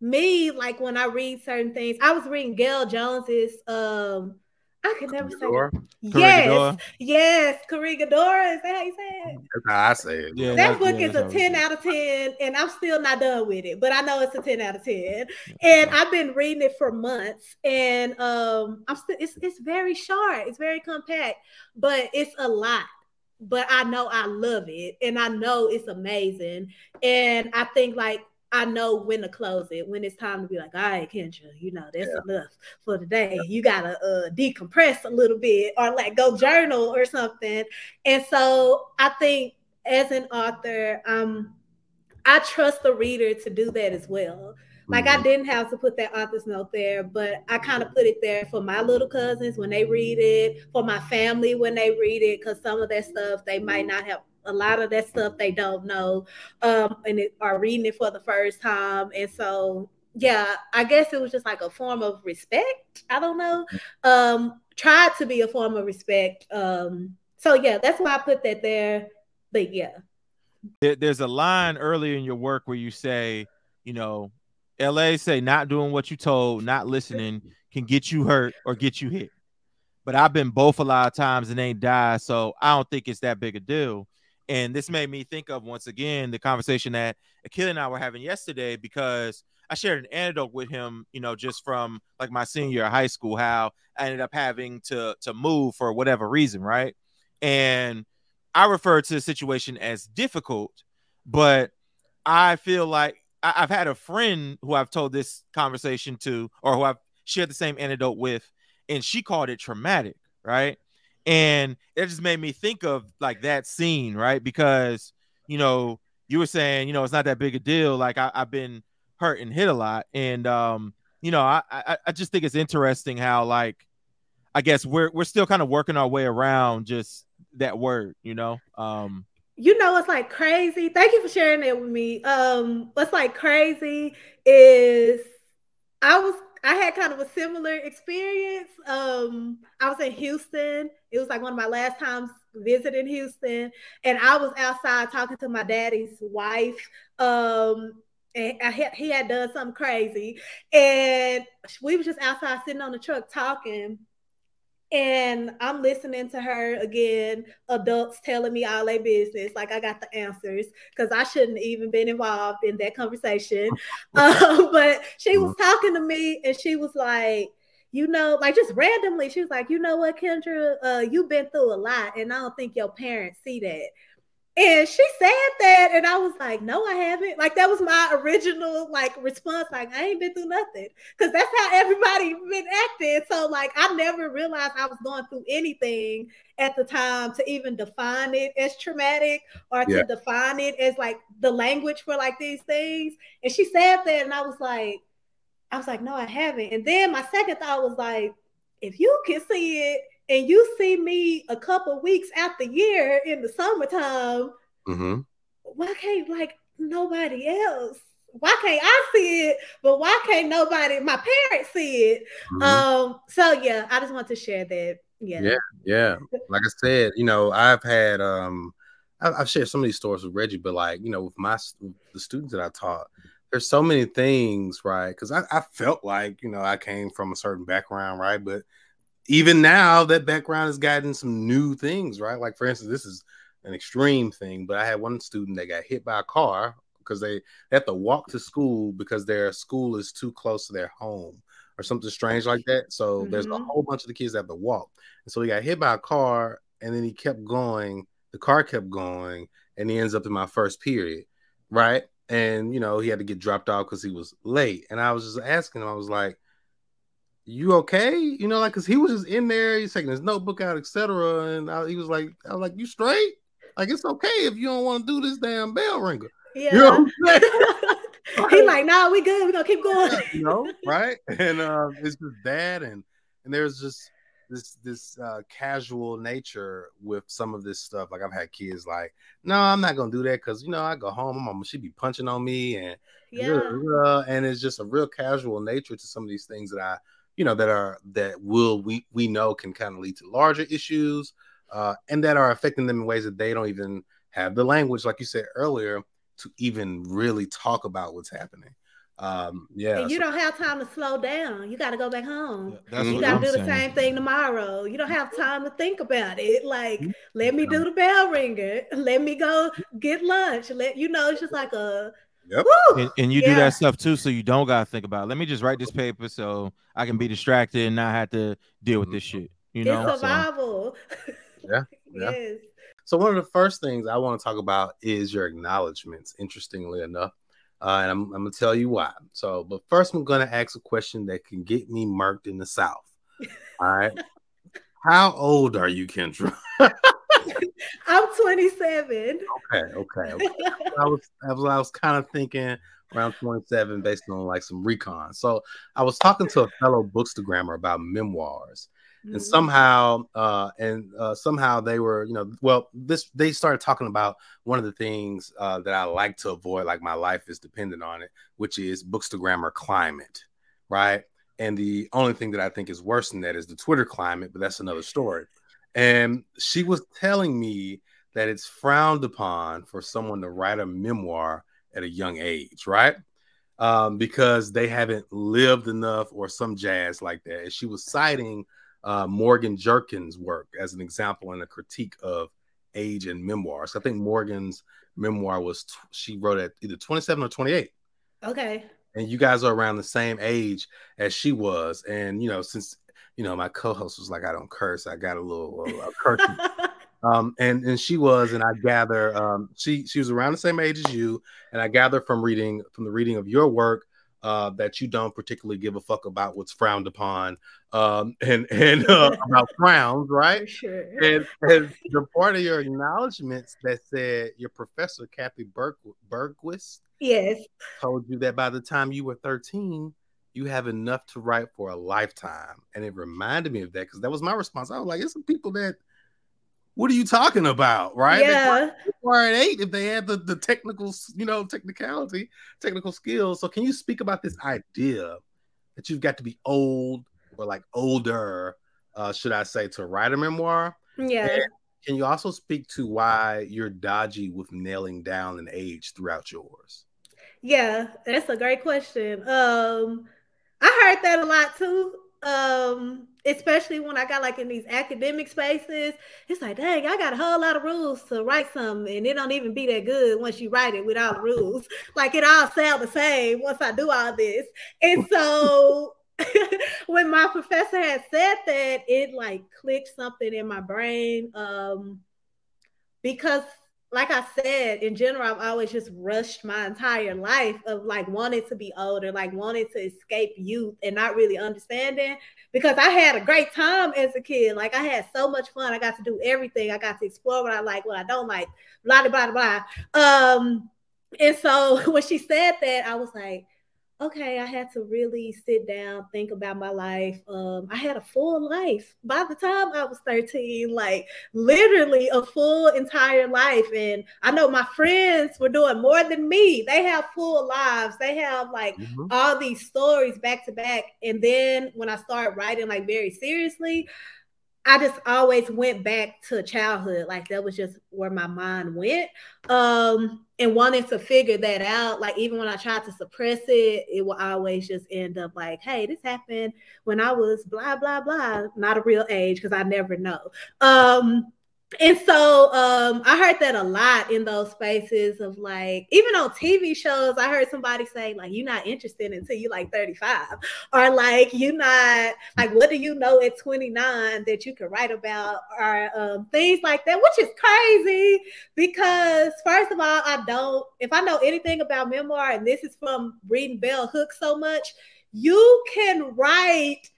Speaker 3: me, like when I read certain things, I was reading Gayl Jones's um I could never say it. Yes, yes, Corregidora. Is that how you say it?
Speaker 2: That's how I say it.
Speaker 3: Yeah, that book yeah, is a 10 out of 10, and I'm still not done with it, but I know it's a 10 out of 10. And I've been reading it for months, and um, I'm still it's it's very short, it's very compact, but it's a lot. But I know I love it, and I know it's amazing. And I think like I know when to close it, when it's time to be like, all right, Kendra, you know, that's yeah. enough for today. day. You gotta uh, decompress a little bit or like go journal or something. And so I think as an author, um, I trust the reader to do that as well. Like mm-hmm. I didn't have to put that author's note there, but I kind of put it there for my little cousins when they read it, for my family when they read it, because some of that stuff they might not have a lot of that stuff they don't know um, and are reading it for the first time. And so, yeah, I guess it was just like a form of respect. I don't know. Um, tried to be a form of respect. Um, so, yeah, that's why I put that there. But yeah.
Speaker 1: there's a line earlier in your work where you say, you know, LA say not doing what you told, not listening can get you hurt or get you hit. But I've been both a lot of times and ain't died, so I don't think it's that big a deal. And this made me think of once again the conversation that Akil and I were having yesterday because I shared an anecdote with him, you know, just from like my senior high school, how I ended up having to to move for whatever reason, right? And I refer to the situation as difficult, but I feel like I've had a friend who I've told this conversation to, or who I've shared the same anecdote with, and she called it traumatic, right? And it just made me think of like that scene, right? Because you know, you were saying, you know, it's not that big a deal. Like I, have been hurt and hit a lot. And um, you know, I, I I just think it's interesting how like I guess we're we're still kind of working our way around just that word, you know. Um
Speaker 3: you know what's like crazy thank you for sharing that with me um what's like crazy is i was I had kind of a similar experience. Um, I was in Houston. It was like one of my last times visiting Houston, and I was outside talking to my daddy's wife. Um, and had, he had done something crazy, and we was just outside sitting on the truck talking and I'm listening to her again, adults telling me all their business, like I got the answers, because I shouldn't even been involved in that conversation. um, *laughs* *laughs* but she was mm-hmm. talking to me and she was like, you know, like just randomly, she was like, you know what, Kendra, uh, you've been through a lot, and I don't think your parents see that. And she said that, and I was like, "No, I haven't." Like that was my original like response. Like I ain't been through nothing, because that's how everybody been acting. So like I never realized I was going through anything at the time to even define it as traumatic or to define it as like the language for like these things. And she said that, and I was like, I was like, "No, I haven't." And then my second thought was like, if you can see it and you see me a couple weeks after year in the summertime, mm-hmm. why can't like nobody else? Why can't I see it? But why can't nobody, my parents see it? Mm-hmm. Um, so yeah, I just want to share that. Yeah.
Speaker 2: Yeah, yeah. Like I said, you know, I've had um I've shared some of these stories with Reggie, but like, you know, with my the students that I taught, there's so many things, right? Because I, I felt like, you know, I came from a certain background, right? But even now that background has gotten some new things, right? Like for instance, this is an extreme thing, but I had one student that got hit by a car because they, they have to walk to school because their school is too close to their home or something strange like that. So mm-hmm. there's a mm-hmm. whole bunch of the kids that have to walk. And so he got hit by a car and then he kept going. The car kept going and he ends up in my first period, right? And you know, he had to get dropped off because he was late. And I was just asking him, I was like, you okay? You know, like, cause he was just in there, he's taking his notebook out, etc. And I, he was like, I was like, you straight? Like, it's okay if you don't want to do this damn bell ringer.
Speaker 3: Yeah. You know *laughs* He's like, nah, we good. We're gonna keep going.
Speaker 2: you know, *laughs* right? And uh, it's just that, and and there's just this this uh, casual nature with some of this stuff. Like I've had kids like, no, I'm not gonna do that because you know I go home, my mom she be punching on me, and yeah, and it's just a real casual nature to some of these things that I, you know, that are that will we we know can kind of lead to larger issues, uh, and that are affecting them in ways that they don't even have the language, like you said earlier, to even really talk about what's happening. Um, yeah,
Speaker 3: and you so. don't have time to slow down. You got to go back home. Yeah, you got to do the same thing tomorrow. You don't have time to think about it. Like, mm-hmm. let me do the bell ringer. *laughs* Let me go get lunch. Let you know, it's just like a.
Speaker 1: Yep. And, and, you yeah. do that stuff too, so you don't gotta think about. It. Let me just write this paper so I can be distracted and not have to deal with this shit. You know,
Speaker 3: it's survival.
Speaker 2: So. yeah. yeah. *laughs* Yes. So one of the first things I want to talk about is your acknowledgments. Interestingly enough, uh, and I'm, I'm, gonna tell you why. So, but first, I'm gonna ask a question that can get me marked in the South. All right. *laughs* How old are you, Kendra? *laughs*
Speaker 3: I'm 27.
Speaker 2: Okay, okay. okay. *laughs* I was I was I was kind of thinking around 27 based on like some recon. So I was talking to a fellow bookstagrammer about memoirs, and mm-hmm. somehow uh and uh somehow they were you know well this they started talking about one of the things uh that i like to avoid like my life is dependent on it which is bookstagrammer climate right and the only thing that i think is worse than that is the twitter climate but that's another story and she was telling me that it's frowned upon for someone to write a memoir at a young age right um, because they haven't lived enough or some jazz like that and she was citing uh, Morgan Jerkins' work as an example and a critique of age and memoirs. I think Morgan's memoir was t- she wrote at either 27 or 28.
Speaker 3: Okay.
Speaker 2: And you guys are around the same age as she was. And you know, since you know, my co-host was like, I don't curse, I got a little uh, curse. *laughs* um, and and she was, and I gather um, she she was around the same age as you, and I gather from reading from the reading of your work uh, that you don't particularly give a fuck about what's frowned upon um, *laughs* and and uh, about frowns, right?
Speaker 3: Sure.
Speaker 2: And, and the part of your acknowledgments that said your professor Kathy Berg- Bergquist
Speaker 3: yes
Speaker 2: told you that by the time you were 13 you have enough to write for a lifetime and it reminded me of that because that was my response i was like it's some people that what are you talking about? Right?
Speaker 3: Yeah.
Speaker 2: They at eight if they had the, the technical, you know, technicality, technical skills. So can you speak about this idea that you've got to be old or like older, uh, should I say, to write a memoir?
Speaker 3: Yeah. And
Speaker 2: can you also speak to why you're dodgy with nailing down an age throughout yours?
Speaker 3: Yeah, that's a great question. Um, I heard that a lot too um especially when I got like in these academic spaces, it's like, dang, I got a whole lot of rules to write something, and it don't even be that good once you write it with all the rules. Like it all sound the same once I do all this. And *laughs* so *laughs* when my professor had said that, it like clicked something in my brain. Um because like I said, in general, I've always just rushed my entire life of like wanting to be older, like wanting to escape youth and not really understanding because I had a great time as a kid. Like I had so much fun. I got to do everything. I got to explore what I like, what I don't like, blah, blah, blah, blah. Um, and so *laughs* when she said that, I was like, okay, I had to really sit down, think about my life. Um, I had a full life by the time I was 13, like literally a full entire life. And I know my friends were doing more than me. They have full lives, they have like mm-hmm. all these stories back to back. And then when I started writing like very seriously, I just always went back to childhood. Like that was just where my mind went. Um, and wanted to figure that out. Like even when I tried to suppress it, it will always just end up like, hey, this happened when I was blah, blah, blah. Not a real age because I never know. Um, and so um, I heard that a lot in those spaces of like, even on TV shows, I heard somebody say, like, you're not interested until you're like 35. Or like, you're not, like, what do you know at 29 that you can write about? Or um, things like that, which is crazy because, first of all, I don't, if I know anything about memoir, and this is from reading Bell Hooks so much, you can write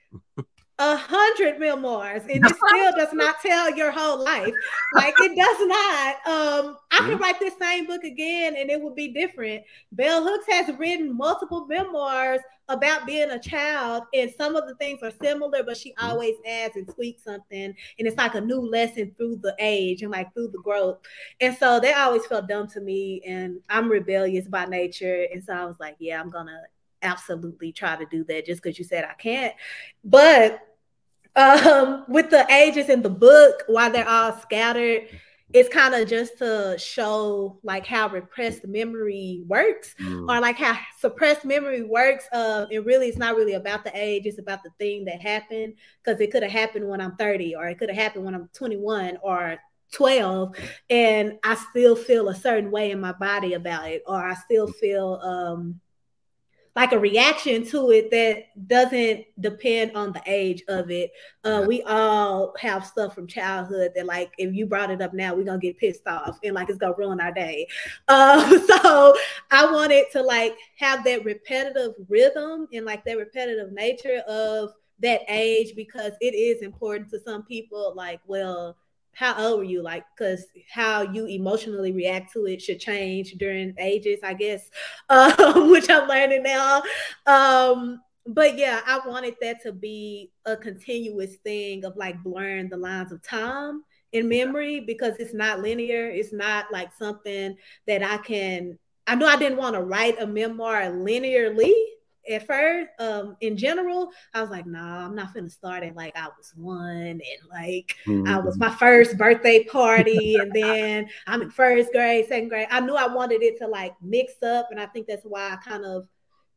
Speaker 3: a hundred memoirs and it still does not tell your whole life. Like it does not um i can write this same book again and it would be different. Bell hooks has written multiple memoirs about being a child and some of the things are similar but she always adds and tweaks something and it's like a new lesson through the age and like through the growth. And so they always felt dumb to me and i'm rebellious by nature and so i was like yeah i'm gonna absolutely try to do that just because you said I can't. But um, with the ages in the book, why they're all scattered, it's kind of just to show like how repressed memory works mm. or like how suppressed memory works uh it really it's not really about the age it's about the thing that happened because it could have happened when i'm 30 or it could have happened when i'm 21 or 12 and i still feel a certain way in my body about it or i still feel um like a reaction to it that doesn't depend on the age of it. Uh, we all have stuff from childhood that, like, if you brought it up now, we're gonna get pissed off and like it's gonna ruin our day. Uh, *laughs* *laughs* so I wanted to like have that repetitive rhythm and like that repetitive nature of that age because it is important to some people. Like, well, how old were you? Like because how you emotionally react to it should change during ages i guess *laughs* um, which i'm learning now. Um, but yeah i wanted that to be a continuous thing of like blurring the lines of time in memory because it's not linear. It's not like something that i can i know i didn't want to write a memoir linearly at first, um, in general, I was like, nah, I'm not gonna start it like I was one and like mm-hmm. I was mm-hmm. my first birthday party, and then I'm in first grade, second grade. I knew I wanted it to like mix up, and I think that's why I kind of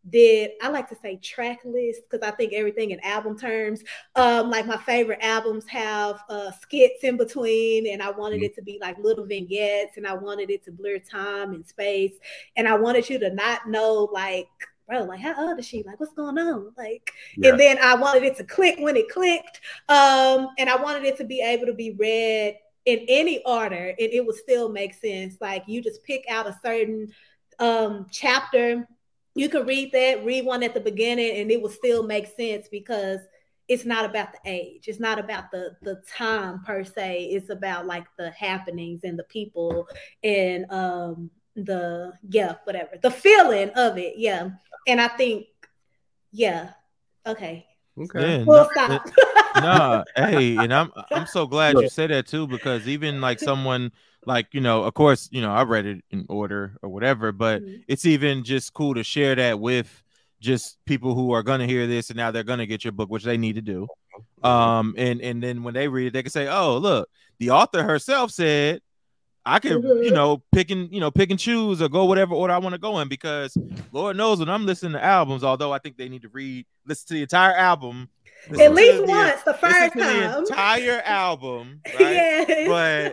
Speaker 3: did I like to say track list because I think everything in album terms, um, like my favorite albums have uh, skits in between, and I wanted mm-hmm. it to be like little vignettes, and I wanted it to blur time and space, and I wanted you to not know like bro, like how old is she? Like, what's going on? Like, yeah. and then I wanted it to click when it clicked. Um, and I wanted it to be able to be read in any order and it would still make sense. Like you just pick out a certain um chapter, you could read that, read one at the beginning, and it will still make sense because it's not about the age it's not about the the time per se it's about like the happenings and the people and um the yeah whatever the feeling of it yeah. And i think yeah okay.
Speaker 1: Okay. Yeah, we'll no, *laughs* no hey and i'm i'm so glad you said that too because even like someone like you know of course you know i read it in order or whatever but mm-hmm. it's even just cool to share that with just people who are going to hear this and now they're going to get your book which they need to do. Um and and then when they read it they can say oh look the author herself said I can, you *laughs* know, pick and you know, pick and choose or go whatever order I want to go in because Lord knows when I'm listening to albums, although I think they need to read, listen to the entire album.
Speaker 3: At least once the first time.
Speaker 1: The entire album, *laughs* right? yes.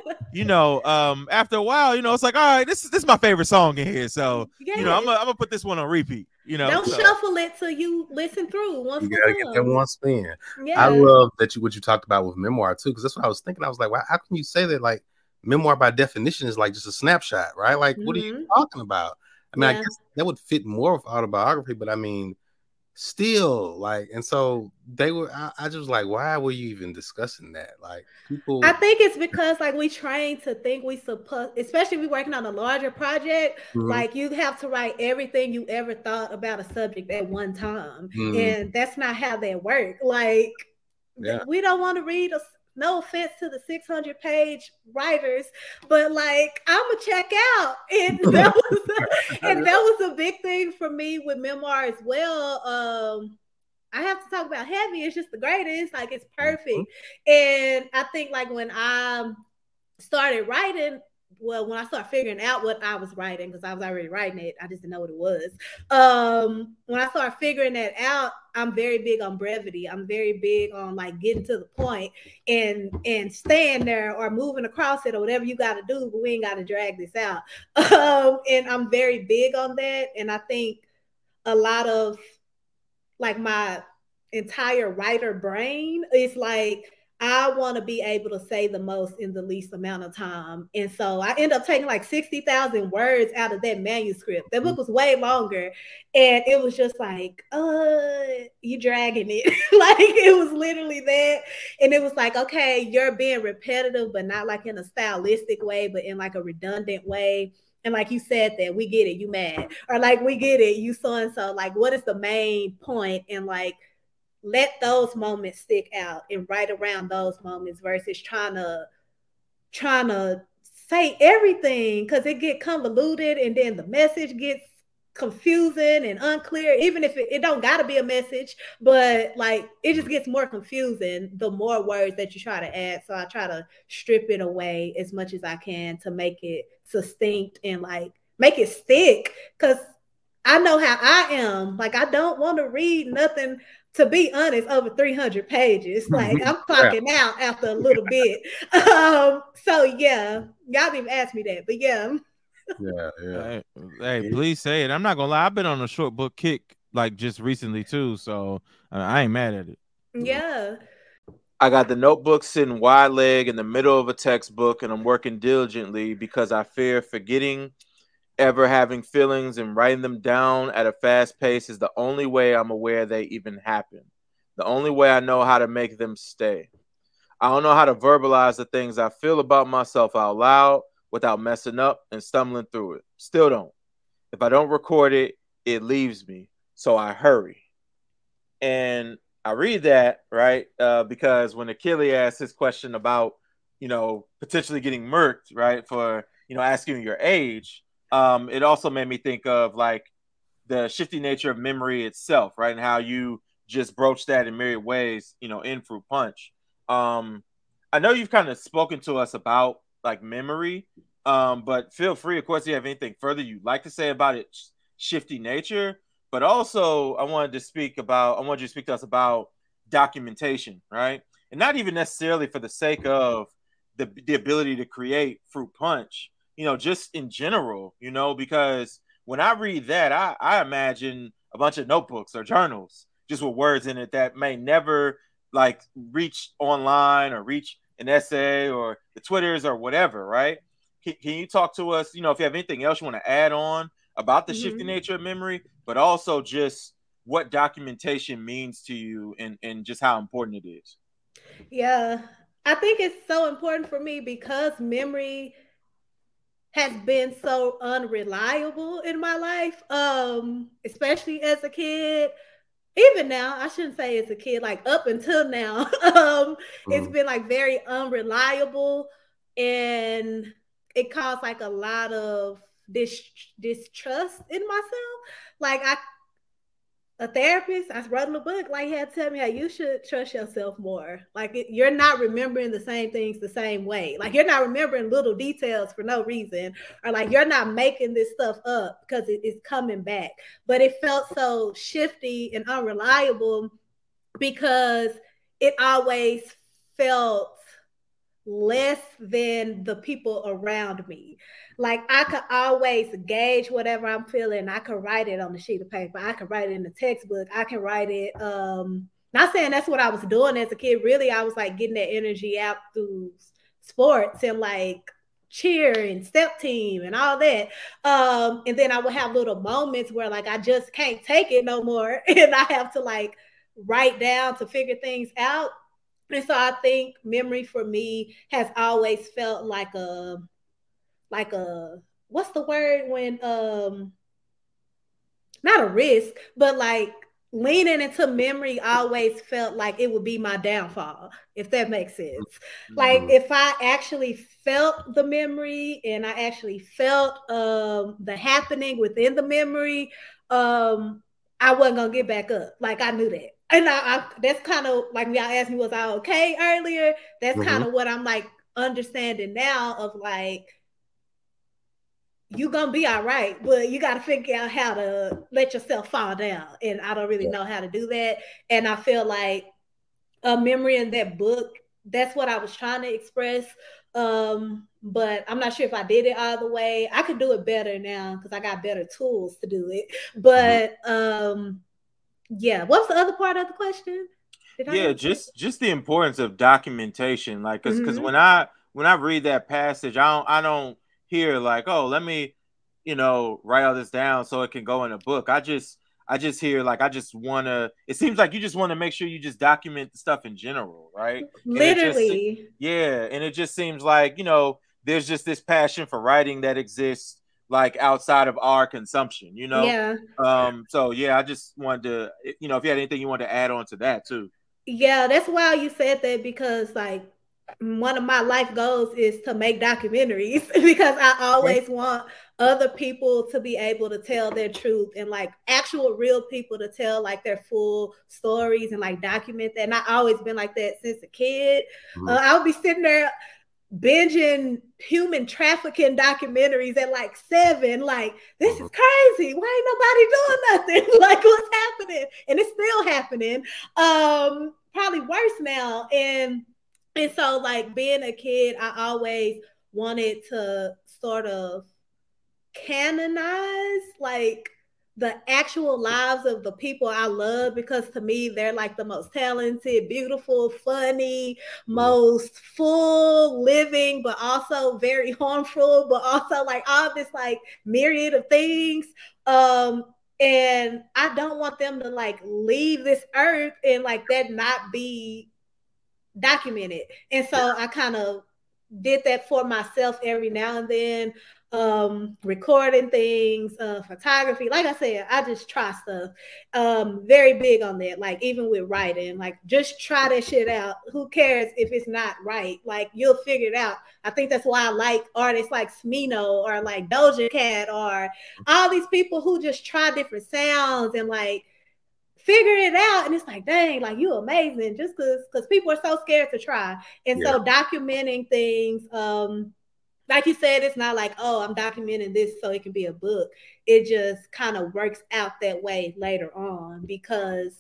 Speaker 1: But you know, um, after a while, you know, it's like, all right, this is this is my favorite song in here. So yes. you know, I'm gonna, I'm gonna put this one on repeat. You know,
Speaker 3: don't
Speaker 1: so.
Speaker 3: shuffle it till you listen through. Once
Speaker 2: you gotta get that one spin. Yeah. I love that you what you talked about with memoir too, because that's what I was thinking. I was like, well, how can you say that? Like, memoir by definition is like just a snapshot, right? Like, mm-hmm. what are you mm-hmm. talking about? I mean, yeah. I guess that would fit more with autobiography, but I mean, still, like, and so they were. I, I just was like, why were you even discussing that? Like, people.
Speaker 3: I think it's because like we train to think we supposed, especially if we're working on a larger project. Mm-hmm. Like, you have to write everything you ever thought about a subject at one time, mm-hmm. and that's not how that work. Like. Yeah. We don't want to read a, no offense to the 600 page writers, but like I'm gonna check out, and *laughs* that was and that was a big thing for me with memoir as well. Um, I have to talk about heavy. It's just the greatest. Like it's perfect, mm-hmm. and I think like when I started writing, well, when I started figuring out what I was writing, because I was already writing it, I just didn't know what it was. Um, when I started figuring that out, I'm very big on brevity. I'm very big on like getting to the point and and staying there or moving across it or whatever you got to do, but we ain't got to drag this out. *laughs* Um, and I'm very big on that. And I think a lot of like my entire writer brain is like I want to be able to say the most in the least amount of time. And so I end up taking like 60,000 words out of that manuscript. That book was way longer. And it was just like, uh, you dragging it. *laughs* like it was literally that. And it was like, okay, you're being repetitive, but not like in a stylistic way, but in like a redundant way. And like you said that we get it, you mad. Or like we get it, you so and so. Like, what is the main point? And like let those moments stick out and write around those moments versus trying to trying to say everything because it get convoluted and then the message gets confusing and unclear even if it, it don't got to be a message but like it just gets more confusing the more words that you try to add so i try to strip it away as much as i can to make it succinct and like make it stick because I know how I am. Like I don't want to read nothing to be honest, over 300 pages. *laughs* Like I'm clocking yeah. out after a little bit. Um, so yeah, y'all even asked me that, but yeah.
Speaker 2: Yeah, yeah.
Speaker 1: Hey, hey, please say it. I'm not gonna lie. I've been on a short book kick like just recently too, so uh, I ain't mad at it.
Speaker 3: Yeah.
Speaker 1: I got the notebook sitting wide leg in the middle of a textbook, and I'm working diligently because I fear forgetting ever having feelings and writing them down at a fast pace is the only way I'm aware they even happen. The only way I know how to make them stay. I don't know how to verbalize the things I feel about myself out loud without messing up and stumbling through it. Still don't. If I don't record it, it leaves me. So I hurry. And I read that, right? Uh, because when Achille asked his question about, you know, potentially getting murked, right, for, you know, asking your age, um, it also made me think of like the shifty nature of memory itself, right? And how you just broach that in myriad ways, you know, in Fruit Punch. Um, I know you've kind of spoken to us about like memory, um, but feel free, of course, if you have anything further you'd like to say about its shifty nature. But also, I wanted to speak about, I wanted you to speak to us about documentation, right? And not even necessarily for the sake of the, the ability to create Fruit Punch, you know, just in general, you know, because when I read that, I, I imagine a bunch of notebooks or journals just with words in it that may never like reach online or reach an essay or the Twitters or whatever, right? Can, can you talk to us, you know, if you have anything else you want to add on about the mm-hmm. shifting nature of memory, but also just what documentation means to you and, and just how important it is?
Speaker 3: Yeah, I think it's so important for me because memory has been so unreliable in my life, um, especially as a kid. Even now, I shouldn't say as a kid, like up until now, *laughs* um, mm-hmm. it's been like very unreliable and it caused like a lot of dis- distrust in myself. Like I a therapist, I wrote in a book, like had tell me how you should trust yourself more. Like you're not remembering the same things the same way. Like you're not remembering little details for no reason, or like you're not making this stuff up because it, it's coming back. But it felt so shifty and unreliable because it always felt less than the people around me. Like I could always gauge whatever I'm feeling. I could write it on the sheet of paper. I could write it in the textbook. I can write it. Um, not saying that's what I was doing as a kid. Really, I was like getting that energy out through sports and like cheer and step team and all that. Um, and then I would have little moments where like I just can't take it no more, *laughs* and I have to like write down to figure things out. And so I think memory for me has always felt like a like a what's the word when um not a risk, but like leaning into memory always felt like it would be my downfall, if that makes sense. Mm-hmm. Like if I actually felt the memory and I actually felt um the happening within the memory, um, I wasn't gonna get back up. Like I knew that. And I, I that's kind of like when y'all asked me, was I okay earlier? That's mm-hmm. kind of what I'm like understanding now of like you're gonna be all right, but you got to figure out how to let yourself fall down. And I don't really yeah. know how to do that. And I feel like a memory in that book, that's what I was trying to express. Um, but I'm not sure if I did it all the way. I could do it better now because I got better tools to do it. But um, yeah, what's the other part of the question?
Speaker 1: yeah, just just the importance of documentation, like because because mm-hmm. when I when I read that passage, I don't I don't hear like, oh, let me, you know, write all this down so it can go in a book. I just I just hear like I just want to. It seems like you just want to make sure you just document the stuff in general, right?
Speaker 3: Literally.
Speaker 1: Just, yeah, and it just seems like you know there's just this passion for writing that exists like outside of our consumption, you know.
Speaker 3: Yeah.
Speaker 1: Um. So yeah, I just wanted to, you know, if you had anything you wanted to add on to that too.
Speaker 3: Yeah, that's why you said that because like one of my life goals is to make documentaries *laughs* because I always want other people to be able to tell their truth and like actual real people to tell like their full stories and like document that. And I always been like that since a kid. Mm-hmm. Uh, I'll be sitting there binging human trafficking documentaries at like seven. Like, this is mm-hmm. crazy. Why ain't nobody doing nothing? *laughs* like, what's happening? And it's still happening. Um, probably worse now. And and so like being a kid, I always wanted to sort of canonize like the actual lives of the people I love because to me they're like the most talented, beautiful, funny, mm-hmm. most full living, but also very *laughs* harmful, but also like all this like myriad of things. Um, and I don't want them to like leave this earth and like that not be documented. And so I kind of did that for myself every now and then um recording things uh photography like i said i just try stuff um very big on that like even with writing like just try that shit out. Who cares if it's not right? Like you'll figure it out. I think that's why i like artists like smino or like doja cat or all these people who just try different sounds and like figure it out and it's like dang like you amazing just because because people are so scared to try and yeah. so documenting things um like you said, it's not like, oh, I'm documenting this so it can be a book. It just kind of works out that way later on because,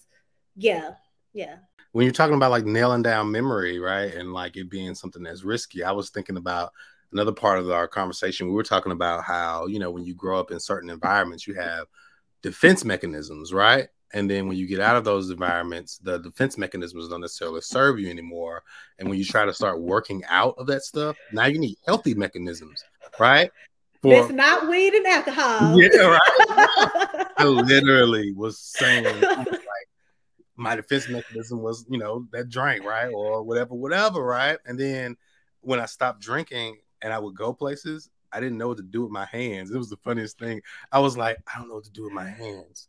Speaker 3: yeah, yeah.
Speaker 2: When you're talking about like nailing down memory, right, and like it being something that's risky, I was thinking about another part of our conversation. We were talking about how, you know, when you grow up in certain environments, you have defense mechanisms, right? And then when you get out of those environments, the defense mechanisms don't necessarily serve you anymore. And when you try to start working out of that stuff, now you need healthy mechanisms, right?
Speaker 3: For, it's not weed and alcohol. *laughs*
Speaker 2: Yeah, right. *laughs* I literally was saying like *laughs* my defense mechanism was, you know, that drink, right? Or whatever, whatever, right? And then when I stopped drinking and I would go places, I didn't know what to do with my hands. It was the funniest thing. I was like, I don't know what to do with my hands.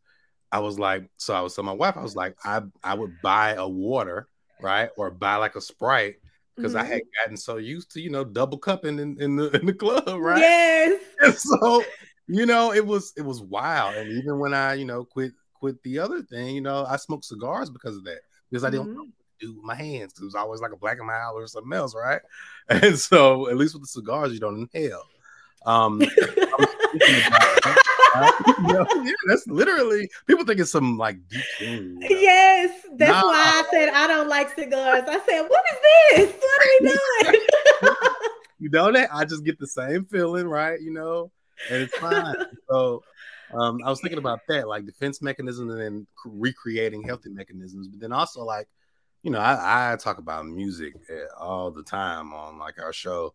Speaker 2: I was like, so I was telling my wife, I was like, I I would buy a water, right, or buy like a sprite because mm-hmm. I had mm-hmm. gotten so used to you know double cupping in, in the in the club, *laughs* right?
Speaker 3: Yes. *laughs*
Speaker 2: And so you know it was it was wild, and even when I you know quit quit the other thing, you know I smoked cigars because of that because I didn't mm-hmm. know what to do with my hands because it was always like a black and mild or something else, right? *laughs* And so at least with the cigars you don't inhale. Um, *laughs* yeah, that's literally people think it's some like deep thing.
Speaker 3: You know? Yes, that's nah. why I said I don't like cigars. I said, what is this? What are we *laughs* doing? *laughs*
Speaker 2: you know that I just get the same feeling, right? You know, and it's fine. so um, I was thinking about that, like defense mechanisms and then recreating healthy mechanisms, but then also like, you know, I, I talk about music eh, all the time on like our show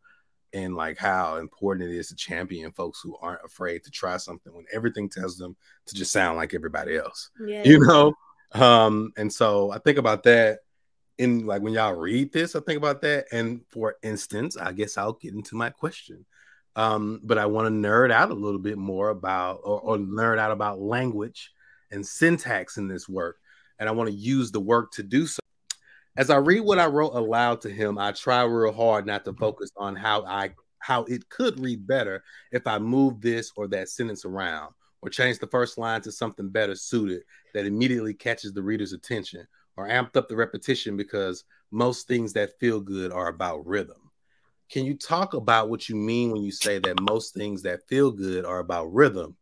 Speaker 2: and like how important it is to champion folks who aren't afraid to try something when everything tells them to just sound like everybody else. You know? Um, and so I think about that in like when y'all read this, I think about that. And for instance, I guess I'll get into my question. Um, but I want to nerd out a little bit more about or, or nerd out about language and syntax in this work. And I want to use the work to do so. As I read what I wrote aloud to him, I try real hard not to focus on how I how it could read better if I move this or that sentence around or change the first line to something better suited that immediately catches the reader's attention or amped up the repetition because most things that feel good are about rhythm. Can you talk about what you mean when you say that most things that feel good are about rhythm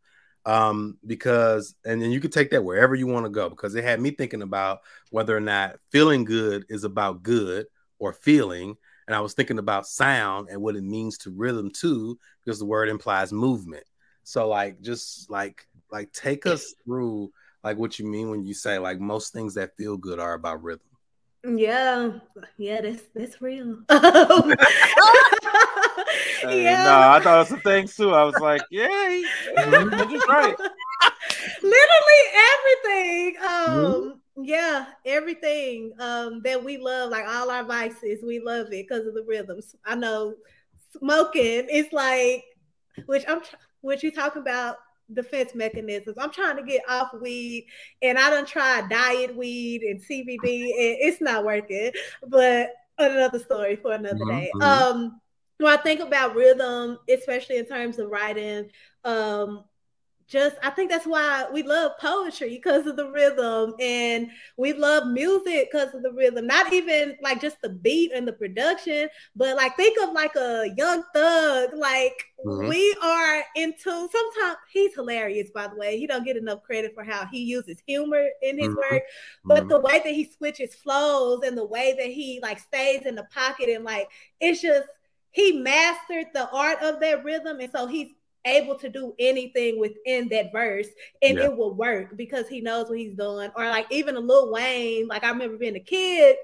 Speaker 2: um because and then you can take that wherever you want to go because it had me thinking about whether or not feeling good is about good or feeling and i was thinking about sound and what it means to rhythm too because the word implies movement so like just like like take us *laughs* through like what you mean when you say like most things that feel good are about rhythm
Speaker 3: Yeah, yeah, that's that's real. *laughs* *laughs* *laughs*
Speaker 1: hey, yeah, no, I thought it was some things too. I was like, yeah, he, he's right. *laughs*
Speaker 3: Literally everything. Um, mm-hmm. yeah, everything um that we love, like all our vices, we love it because of the rhythms. I know smoking is like, which I'm, which you talking about defense mechanisms. I'm trying to get off weed and I don't try diet weed and CBD and it's not working. But another story for another mm-hmm. day. Um when I think about rhythm, especially in terms of writing, um, just I think that's why we love poetry because of the rhythm and we love music because of the rhythm. Not even like just the beat and the production, but like think of like a young thug. Like mm-hmm. we are into sometimes he's hilarious, by the way. He don't get enough credit for how he uses humor in his mm-hmm. work, but mm-hmm. the way that he switches flows and the way that he like stays in the pocket and like it's just he mastered the art of that rhythm and so he's able to do anything within that verse and yeah. it will work because he knows what he's doing. Or like even a Lil Wayne, like I remember being a kid,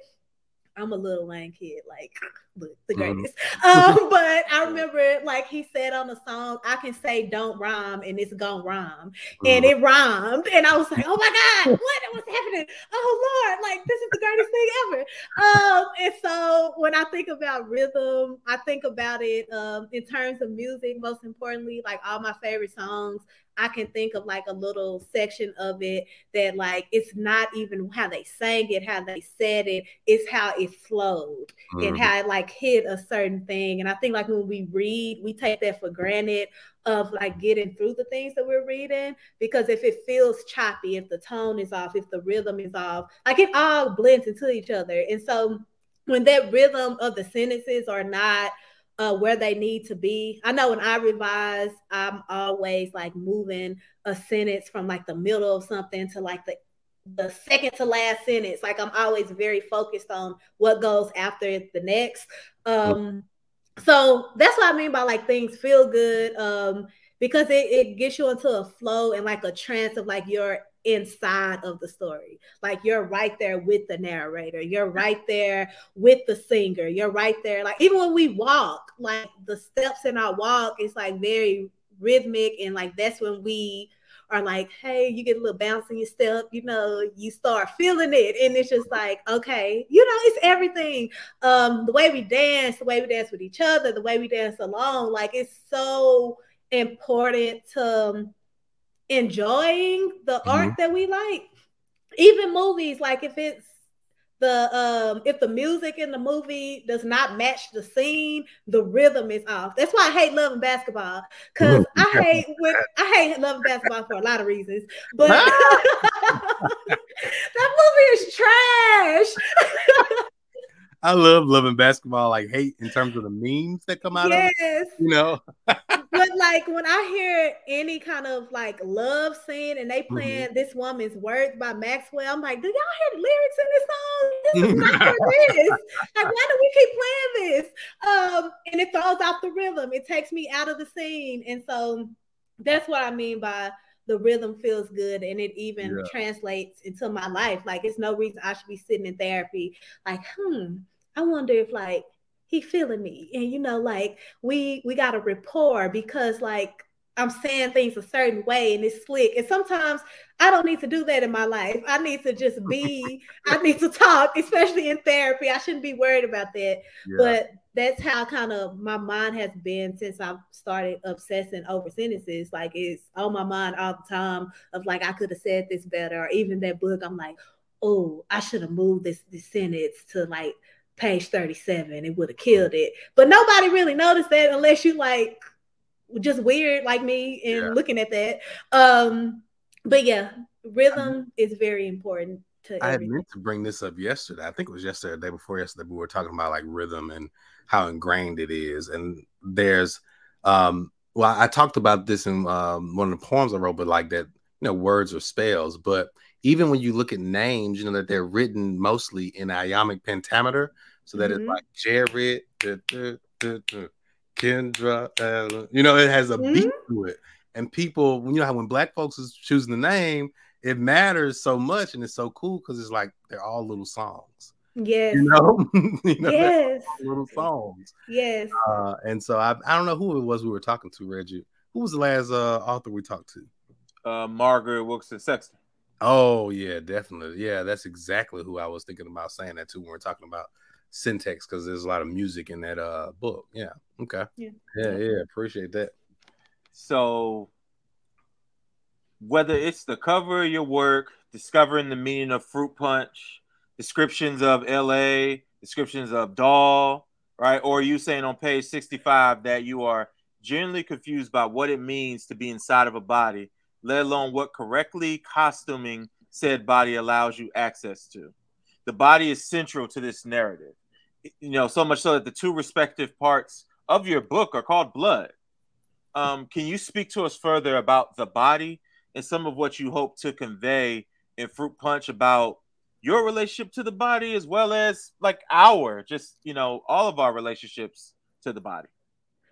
Speaker 3: I'm a Lil Wayne kid, like *laughs* the, mm-hmm. greatest. Mm-hmm. *laughs* Um, *laughs* but I remember like he said on the song, I can say don't rhyme and it's gonna rhyme. Mm-hmm. And it rhymed. And I was like, oh my God, what was happening? Oh Lord, like this is the greatest thing ever. Um, and so when I think about rhythm, I think about it um in terms of music, most importantly, like all my favorite songs I can think of like a little section of it that like it's not even how they sang it, how they said it, it's how it flowed mm-hmm. and how it like hit a certain thing. And I think like when we read, we take that for granted of like getting through the things that we're reading because if it feels choppy, if the tone is off, if the rhythm is off, like it all blends into each other. And so when that rhythm of the sentences are not uh, where they need to be. I know when I revise, I'm always like moving a sentence from like the middle of something to like the the second to last sentence. Like I'm always very focused on what goes after the next. Um, so that's what I mean by like things feel good. Um, because it, it gets you into a flow and like a trance of like you're inside of the story. Like you're right there with the narrator, you're right there with the singer, you're right there. Like even when we walk, like the steps in our walk is like very rhythmic, and like that's when we are like, hey, you get a little bounce in your step, you know, you start feeling it. And it's just like, okay, you know, it's everything. Um, the way we dance, the way we dance with each other, the way we dance alone, like it's so important to um, enjoying the mm-hmm. art that we like. Even movies, like if it's the um if the music in the movie does not match the scene, the rhythm is off. That's why I hate Love and Basketball. Cause. I hate when I hate Love and Basketball for a lot of reasons. But *laughs* *laughs* that movie is trash. *laughs*
Speaker 2: I love loving basketball, like hate in terms of the memes that come out yes. of it. You know. *laughs*
Speaker 3: but like when I hear any kind of like love scene and they mm-hmm. playing mm-hmm. This Woman's Work by Maxwell, I'm like, do y'all hear the lyrics in this song? This is *laughs* not for this. Like, why do we keep playing this? Um, and it throws off the rhythm. It takes me out of the scene. And so that's what I mean by the rhythm feels good and it even yeah. translates into my life. Like it's no reason I should be sitting in therapy, like, hmm, I wonder if like he feeling me. And you know, like we we got a rapport because like I'm saying things a certain way and it's slick. And sometimes I don't need to do that in my life. I need to just be, I *laughs* need to talk, especially in therapy. I shouldn't be worried about that. Yeah. But that's how kind of my mind has been since I've started obsessing over sentences. Like it's on my mind all the time of like I could have said this better, or even that book. I'm like, oh, I should have moved this this sentence to like page 37. It would have killed it. But nobody really noticed that unless you like just weird like me and yeah. looking at that. Um, but yeah, rhythm is very important to
Speaker 2: I had meant to bring this up yesterday. I think it was yesterday, the day before yesterday. We were talking about like rhythm and how ingrained it is. And there's um well, I talked about this in um, one of the poems I wrote, but like that, you know, words or spells. But even when you look at names, you know, that they're written mostly in iambic pentameter. So that mm-hmm. it's like Jared, da, da, da, Kendra, uh, you know, it has a mm-hmm. beat to it. And people, you know how when black folks is choosing the name, it matters so much and it's so cool because it's like they're all little songs.
Speaker 3: Yes. *laughs*
Speaker 2: You know, you know
Speaker 3: yes.
Speaker 2: little songs.
Speaker 3: Yes.
Speaker 2: Uh, and so I, I don't know who it was we were talking to, Reggie. Who was the last uh, author we talked to?
Speaker 1: Uh, Margaret Wilkerson Sexton.
Speaker 2: Oh yeah, definitely. Yeah, that's exactly who I was thinking about saying that too when we're talking about syntax because there's a lot of music in that uh book. Yeah. Okay. Yeah. Yeah. Yeah. Appreciate that.
Speaker 1: So whether it's the cover of your work, discovering the meaning of fruit punch, descriptions of LA, descriptions of doll, right? Or you saying on page 65 that you are generally confused by what it means to be inside of a body, let alone what correctly costuming said body allows you access to. The body is central to this narrative. You know, so much so that the two respective parts of your book are called blood. Um, can you speak to us further about the body and some of what you hope to convey in Fruit Punch about your relationship to the body as well as like our just you know all of our relationships to the body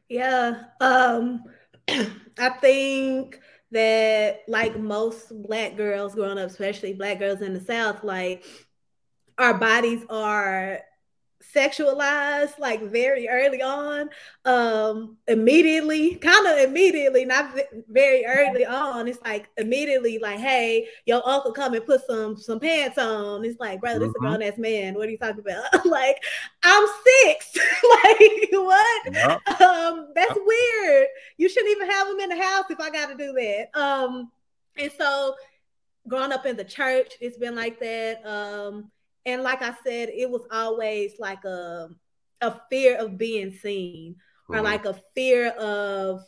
Speaker 3: yeah um *clears throat* i think that like most black girls growing up especially black girls in the south like our bodies are sexualized like very early on um immediately kind of immediately not very early on. It's like immediately like hey your uncle come and put some some pants on. It's like brother this mm-hmm. a grown-ass man. What are you talking about? *laughs* Like i'm six. *laughs* Like what? Yep. um that's yep. weird. You shouldn't even have them in the house if i gotta do that. Um and so growing up in the church it's been like that. Um and like I said, it was always like a a fear of being seen, or mm-hmm. like a fear of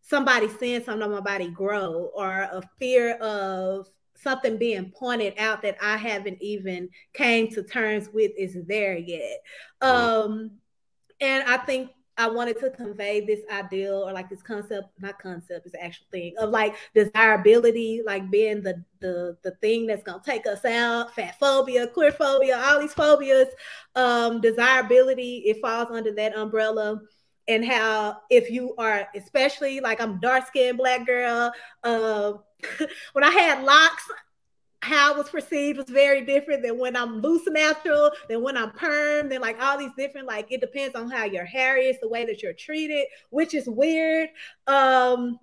Speaker 3: somebody seeing something on my body grow, or a fear of something being pointed out that I haven't even came to terms with is there yet. Mm-hmm. Um, and I think I wanted to convey this ideal or like this concept, not concept, is actual thing of like desirability, like being the the the thing that's gonna take us out, fat phobia, queer phobia, all these phobias. Um, desirability, it falls under that umbrella. And how if you are especially like I'm dark skinned black girl, uh, *laughs* when I had locks, how it was perceived was very different than when I'm loose natural, than when I'm perm, then like all these different, like it depends on how your hair is, the way that you're treated, which is weird. Um,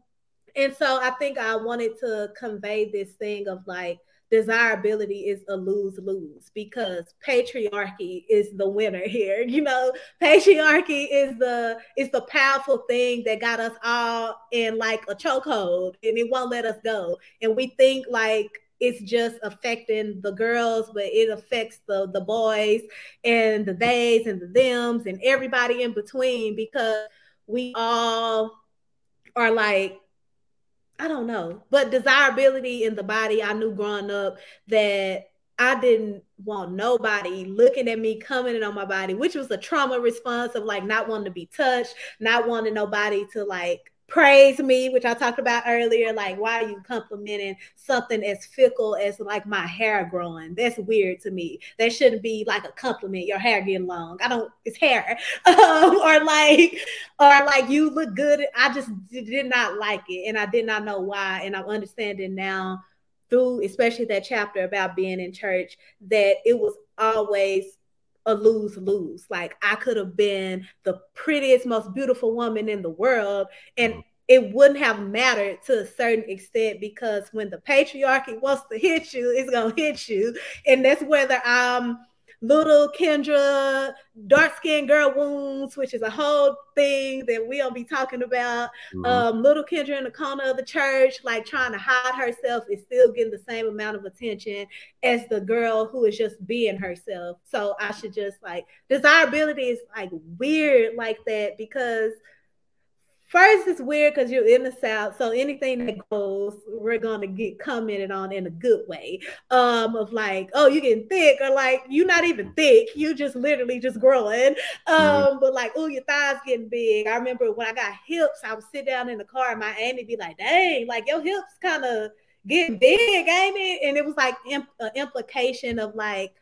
Speaker 3: and so I think I wanted to convey this thing of like desirability is a lose-lose because patriarchy is the winner here. You know, patriarchy is the is the powerful thing that got us all in like a chokehold and it won't let us go. And we think like it's just affecting the girls, but it affects the the boys and the theys and the thems and everybody in between because we all are like I don't know, but desirability in the body. I knew growing up that I didn't want nobody looking at me, commenting on my body, which was a trauma response of like not wanting to be touched, not wanting nobody to like praise me, which I talked about earlier. Like, why are you complimenting something as fickle as like my hair growing? That's weird to me. That shouldn't be like a compliment. Your hair getting long. I don't. It's hair. *laughs* Um, or like, or like you look good. I just did not like it, and I did not know why. And I'm understanding now through, especially that chapter about being in church, that it was always a lose lose. Like I could have been the prettiest, most beautiful woman in the world, and mm. it wouldn't have mattered to a certain extent because when the patriarchy wants to hit you, it's gonna hit you, and that's whether I'm little Kendra, dark skinned girl wounds, which is a whole thing that we'll be talking about. Mm-hmm. Um, little Kendra in the corner of the church, like trying to hide herself, is still getting the same amount of attention as the girl who is just being herself. So I should just like desirability is like weird like that because First, it's weird because you're in the South, so anything that goes, we're gonna get commented on in a good way. Um, of like, oh, you're getting thick, or like you're not even thick, you just literally just growing. Um, mm-hmm. but like, oh, your thighs getting big. I remember when I got hips, I would sit down in the car and my auntie be like, dang, like your hips kind of getting big, ain't it? And it was like imp- implication of like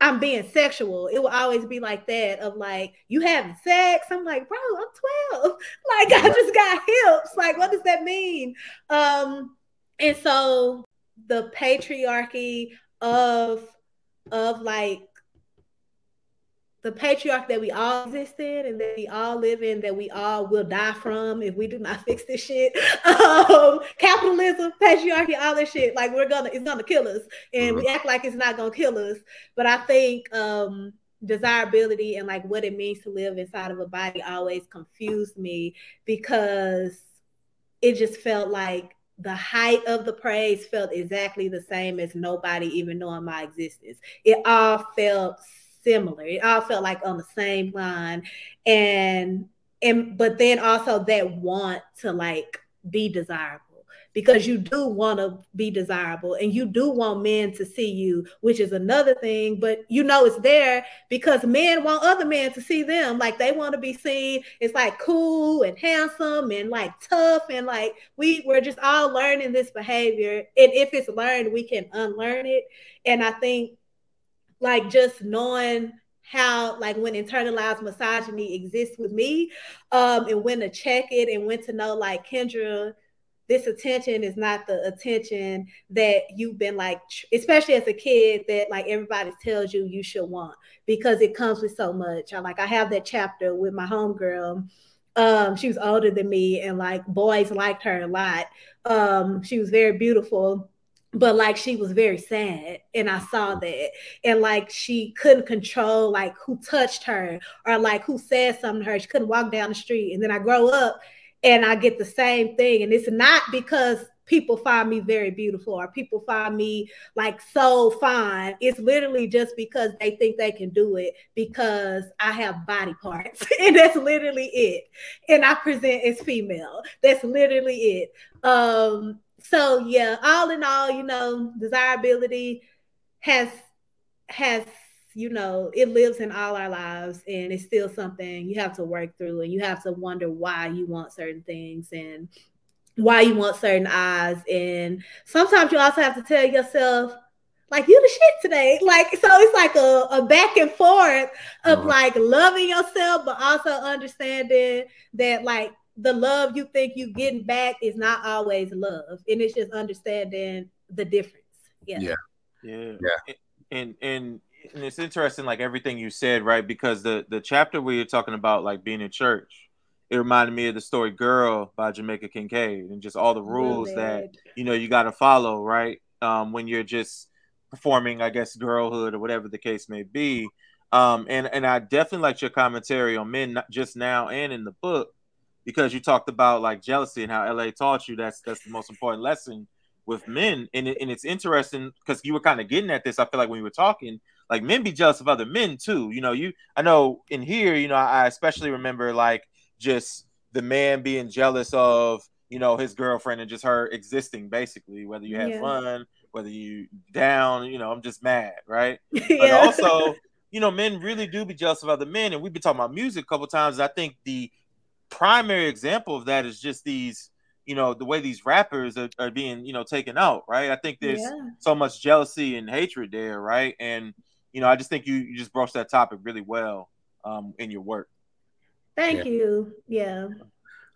Speaker 3: I'm being sexual. It will always be like that of like, you having sex. I'm like, bro, I'm 12. *laughs* Like I just got hips. Like, what does that mean? Um, and so the patriarchy of of like the patriarchy that we all exist in and that we all live in, that we all will die from if we do not *laughs* fix this shit. Um, capitalism, patriarchy, all this shit, like we're gonna, it's gonna kill us, and mm-hmm. we act like it's not gonna kill us. But I think um, desirability and like what it means to live inside of a body always confused me because it just felt like the height of the praise felt exactly the same as nobody even knowing my existence. It all felt similar. It all felt like on the same line. And and but then also that want to like be desirable because you do want to be desirable and you do want men to see you, which is another thing. But you know it's there because men want other men to see them. Like they want to be seen. It's like cool and handsome and like tough and like we we're just all learning this behavior. And if it's learned, we can unlearn it. And I think like just knowing how like when internalized misogyny exists with me um and when to check it and when to know like kendra this attention is not the attention that you've been like especially as a kid that like everybody tells you you should want because it comes with so much. I like I have that chapter with my homegirl um she was older than me and like boys liked her a lot. Um she was very beautiful but like she was very sad and i saw that and like she couldn't control like who touched her or like who said something to her she couldn't walk down the street and then i grow up and I get the same thing. And it's not because people find me very beautiful or people find me like so fine. It's literally just because they think they can do it because I have body parts. *laughs* and that's literally it. And I present as female. That's literally it. Um, so yeah, all in all, you know, desirability has has you know, it lives in all our lives and it's still something you have to work through and you have to wonder why you want certain things and why you want certain eyes. And sometimes you also have to tell yourself, like you the shit today. *laughs* Like so it's like a, a back and forth of uh-huh. like loving yourself, but also understanding that like the love you think you're getting back is not always love. And it's just understanding the difference.
Speaker 2: Yeah. Yeah.
Speaker 1: Yeah. yeah. And and and it's interesting, like everything you said, right? Because the the chapter where you're talking about like being in church, it reminded me of the story "Girl" by Jamaica Kincaid, and just all the rules that you know you got to follow, right? Um, when you're just performing, I guess, girlhood or whatever the case may be. Um, and and I definitely liked your commentary on men, not just now and in the book, because you talked about like jealousy and how LA taught you that's that's the most important lesson with men. And it, and it's interesting because you were kind of getting at this. I feel like when you were talking, like men be jealous of other men too. You know, you I know in here, you know, I especially remember like just the man being jealous of you know his girlfriend and just her existing basically whether you had yeah. fun whether you down you know i'm just mad right *laughs* yeah. but also you know men really do be jealous of other men and we've been talking about music a couple times i think the primary example of that is just these you know the way these rappers are, are being you know taken out right i think there's yeah. so much jealousy and hatred there right and you know, I just think you you just broached that topic really well um, in your work.
Speaker 3: Thank yeah. you. Yeah.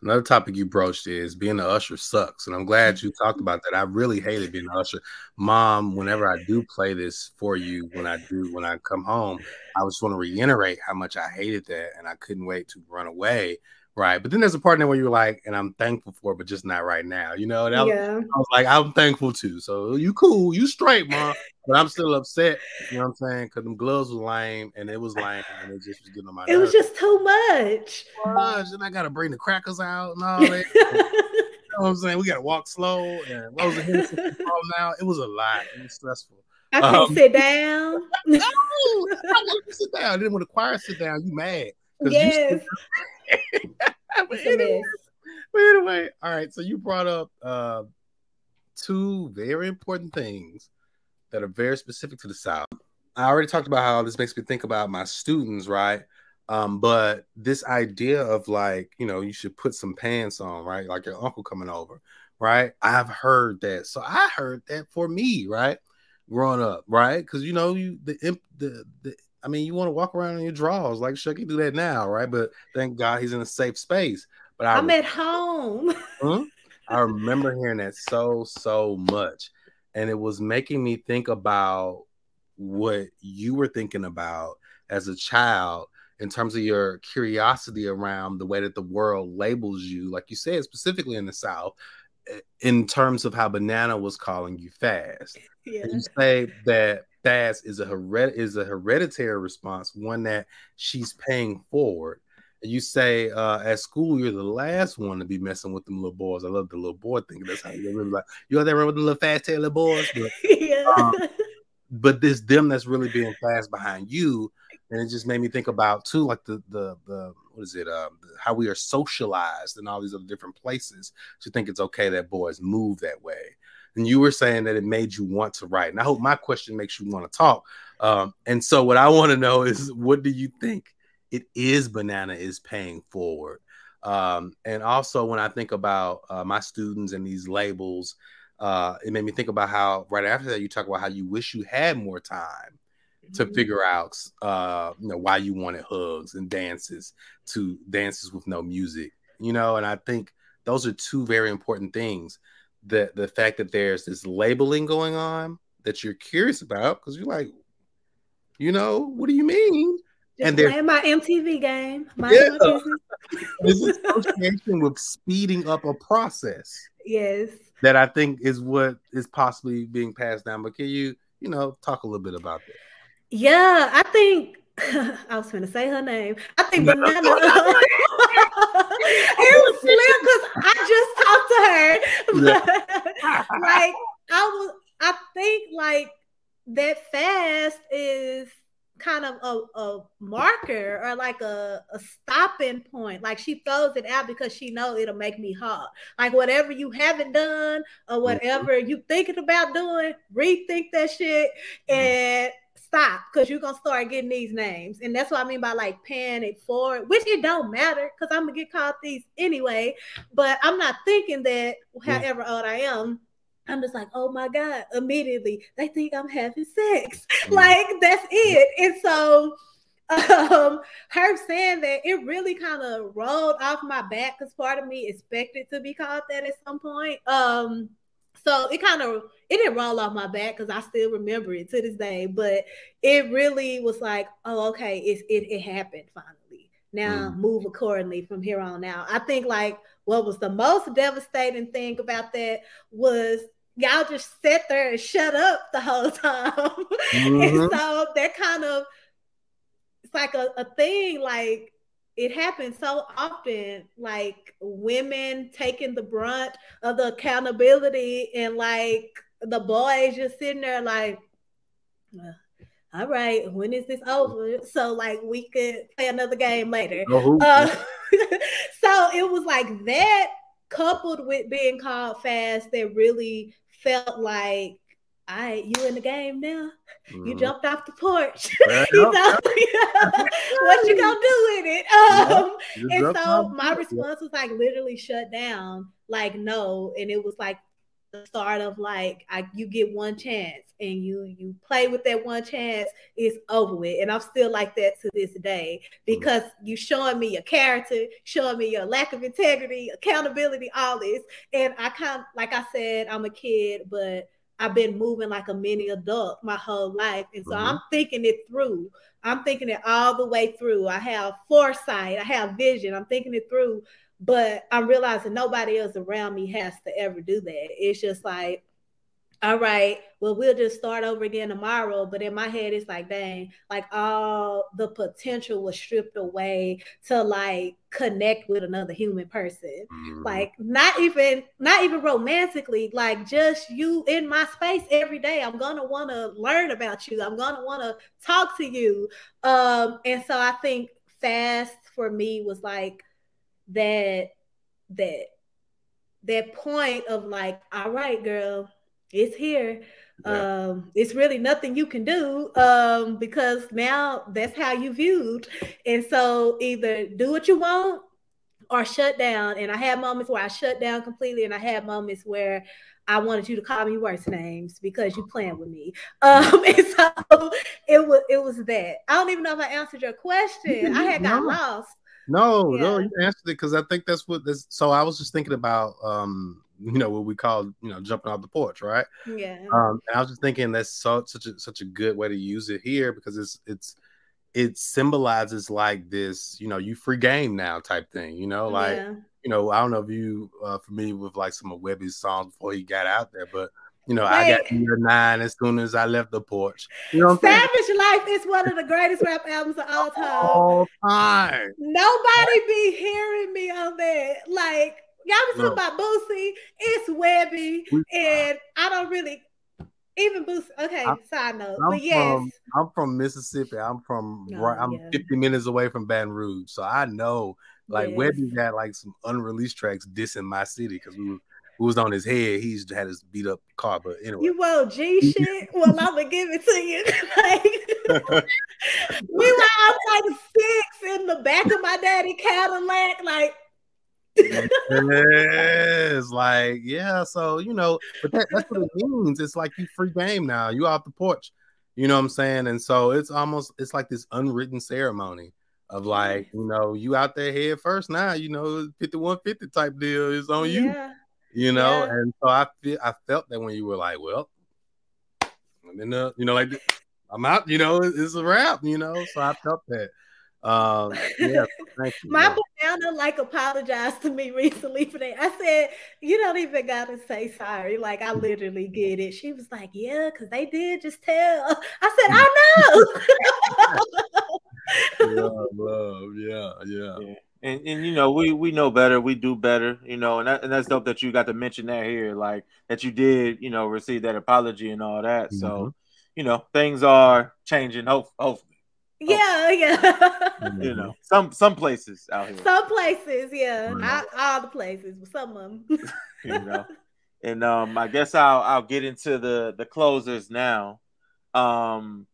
Speaker 2: Another topic you broached is being an usher sucks, and I'm glad you talked about that. I really hated being an usher. Mom, whenever I do play this for you, when I do when I come home, I just want to reiterate how much I hated that, and I couldn't wait to run away Right. But then there's a part in there where you're like, and I'm thankful for it, but just not right now. You know, and yeah. I, was, like, I'm thankful too. So you cool, you straight, mom. but I'm still upset. You know what I'm saying? Because them gloves was lame and it was lame and it just was getting on my
Speaker 3: It nerves. was just too much.
Speaker 2: Gosh, and I gotta bring the crackers out and all that. *laughs* you know what I'm saying? We gotta walk slow and Rosa Henderson now. It was a lot. It was stressful.
Speaker 3: I can't um, sit down. *laughs* no,
Speaker 2: I gotta sit down. Then when the choir sit down, you mad.
Speaker 3: Yes.
Speaker 2: But, anyway, but anyway, all right. So you brought up uh, two very important things that are very specific to the South. I already talked about how this makes me think about my students, right? Um, but this idea of like, you know, you should put some pants on, right? Like your uncle coming over, right? I've heard that. So I heard that for me, right? Growing up, right? Because you know, you the the the I mean, you want to walk around in your drawers like Chucky do that now, right? But thank God he's in a safe space. But
Speaker 3: I, am at home. *laughs*
Speaker 2: hmm? I remember hearing that so so much, and it was making me think about what you were thinking about as a child in terms of your curiosity around the way that the world labels you, like you said, specifically in the South, in terms of how Banana was calling you fast. Yeah. You say that fast is a hered- is a hereditary response, one that she's paying forward. And you say uh, at school you're the last one to be messing with them little boys. I love the little boy thing. That's how you remember. Like, you out there with the little fast tail little boys, *laughs* but, yeah. um, but this them that's really being fast behind you and it just made me think about too like the the the what is it um how we are socialized in all these other different places to think it's okay that boys move that way and you were saying that it made you want to write and i hope my question makes you want to talk. Um and so what i want to know is what do you think it is banana is paying forward? Um and also when i think about uh, my students and these labels uh it made me think about how right after that you talk about how you wish you had more time to mm-hmm. figure out uh you know why you wanted hugs and dances to dances with no music you know and i think those are two very important things the the fact that there's this labeling going on that you're curious about because you're like you know what do you mean
Speaker 3: Just and there's my mtv game my yeah. *laughs*
Speaker 2: this association with speeding up a process
Speaker 3: yes
Speaker 2: that i think is what is possibly being passed down but can you you know talk a little bit about that
Speaker 3: yeah, I think *laughs* I was going to say her name. I think Banana. *laughs* it was slim because I just talked to her. *laughs* like I was, I think like that fast is kind of a, a marker or like a, a stopping point. Like she throws it out because she know it'll make me hot. Like whatever you haven't done or mm-hmm. whatever mm-hmm. you thinking about doing, rethink that shit mm-hmm. Stop because you're gonna start getting these names. And that's what I mean by like paying it forward, which it don't matter because I'm gonna get called these anyway. But I'm not thinking that however old I am. I'm just like, oh my God, immediately they think I'm having sex. Like that's it. And so um her saying that it really kind of rolled off my back because part of me expected to be called that at some point. Um so it kind of it didn't roll off my back because I still remember it to this day. But it really was like, oh, okay, it's it, it happened finally. Now mm. move accordingly from here on out. I think like what was the most devastating thing about that was y'all just sat there and shut up the whole *laughs* time. Mm-hmm. and so that kind of it's like a, a thing like it happens so often like women taking the brunt of the accountability and like the boys just sitting there like all right when is this over so like we could play another game later uh, *laughs* so it was like that coupled with being called fast that really felt like all right, you in the game now. Mm-hmm. You jumped off the porch. *laughs* you know, *laughs* what you gonna do with it? Um, and so my response was like literally shut down, like no, and it was like the start of like I, you get one chance and you you play with that one chance it's over with and i'm still like that to this day because mm-hmm. you showing me your character showing me your lack of integrity accountability all this and i kind of like i said i'm a kid but I've been moving like a mini adult my whole life. And so mm-hmm. I'm thinking it through. I'm thinking it all the way through. I have foresight, I have vision. I'm thinking it through, but I'm realizing nobody else around me has to ever do that. It's just like all right, well, we'll just start over again tomorrow. But in my head, it's like, dang, like all the potential was stripped away to like connect with another human person. Mm-hmm. Like not even, not even romantically, like just you in my space every day. I'm gonna want to learn about you. I'm gonna want to talk to you. Um, and so I think fast for me was like that, that, that point of like, all right, girl it's here. Yeah. Um, it's really nothing you can do um, because now that's how you viewed. And so either do what you want or shut down. And I had moments where I shut down completely, and I had moments where I wanted you to call me worse names because you playing with me. *laughs* Um, and so it was it was that. I don't even know if I answered your question. I had got no. lost.
Speaker 2: No, yeah. no, you answered it because I think that's what this. So I was just thinking about um you know what we call you know jumping off the porch, right?
Speaker 3: Yeah.
Speaker 2: Um, and I was just thinking that's so such a such a good way to use it here because it's it's it symbolizes like this, you know, you free game now type thing, you know, like yeah. you know, I don't know if you uh familiar with like some of Webbie's songs before he got out there, but you know. I got year nine as soon as I left the porch. You know,
Speaker 3: Savage saying? Life is one of the greatest rap albums of all time.
Speaker 2: All time.
Speaker 3: Nobody be hearing me on that. Like y'all be talking about Boosie, it's Webbie, we, and I don't really even Boosie. Okay, I'm, side note, I'm but yes,
Speaker 2: from, I'm from Mississippi. I'm from no, right. I'm yeah. 50 minutes away from Baton Rouge, so I know like yes. Webbie got like some unreleased tracks dissing my city because we were was on his head, he's had his beat up car. But anyway,
Speaker 3: you want G shit? well, I'm gonna give it to you. *laughs* like, *laughs* we were outside the six in the back of my daddy Cadillac, like.
Speaker 2: yes, like yeah. So you know, but that, that's what it means. It's like you free game now. You off the porch. You know what I'm saying? And so it's almost it's like this unwritten ceremony of like you know you out there head first now. You know, 5150 type deal is on. Yeah you know. Yeah. And so I feel I felt that when you were like, well, I'm in the, you know, like I'm out, you know, it's a wrap, you know. So I felt that. Um, yeah,
Speaker 3: My banana like apologized to me *laughs* recently for that. I said, "You don't even gotta say sorry. Like I literally get it." She was like, "Yeah, because they did just tell." I said, "I *laughs*
Speaker 2: know." yeah, love, yeah, yeah. yeah
Speaker 4: and and you know we we know better we do better you know and, that, and that's dope that you got to mention that here like that you did you know receive that apology and all that. Mm-hmm. so you know things are changing hope, hopefully
Speaker 3: yeah yeah. *laughs*
Speaker 4: You know some some places out here.
Speaker 3: Some places yeah. Not all the places but some of them *laughs*
Speaker 4: you know and um i guess i'll i'll get into the the closers now. Um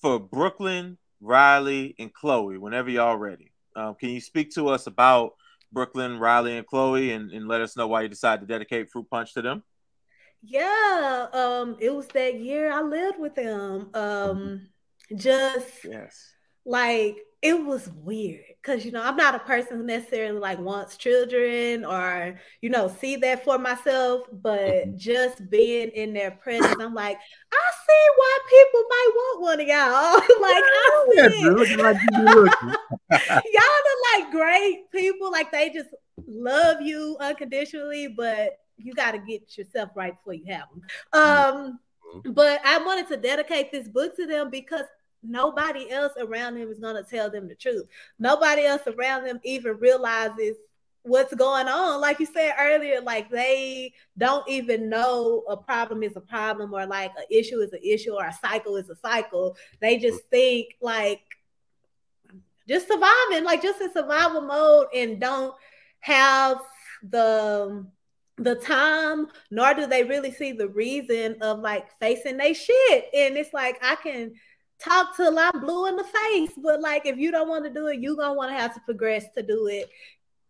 Speaker 4: for brooklyn riley and chloe whenever y'all ready um, can you speak to us about Brooklyn, Riley, and Chloe, and, and let us know why you decided to dedicate Fruit Punch to them?
Speaker 3: Yeah, um, it was that year I lived with them. Um, just yes, like it was weird because you know I'm not a person who necessarily like wants children or you know see that for myself, but mm-hmm. just being in their presence, I'm like, I see why people might want one of y'all. *laughs* like I see yeah, like y'all *laughs* are like great people, like they just love you unconditionally, but you got to get yourself right before you have them. Mm-hmm. Um, mm-hmm. but I wanted to dedicate this book to them because nobody else around them is going to tell them the truth. Nobody else around them even realizes what's going on. Like you said earlier, like they don't even know a problem is a problem or like an issue is an issue or a cycle is a cycle. They just think like just surviving, like just in survival mode and don't have the the time nor do they really see the reason of like facing they shit and it's like i can talk till I'm blue in the face. But like, if you don't want to do it, you're gonna want to have to progress to do it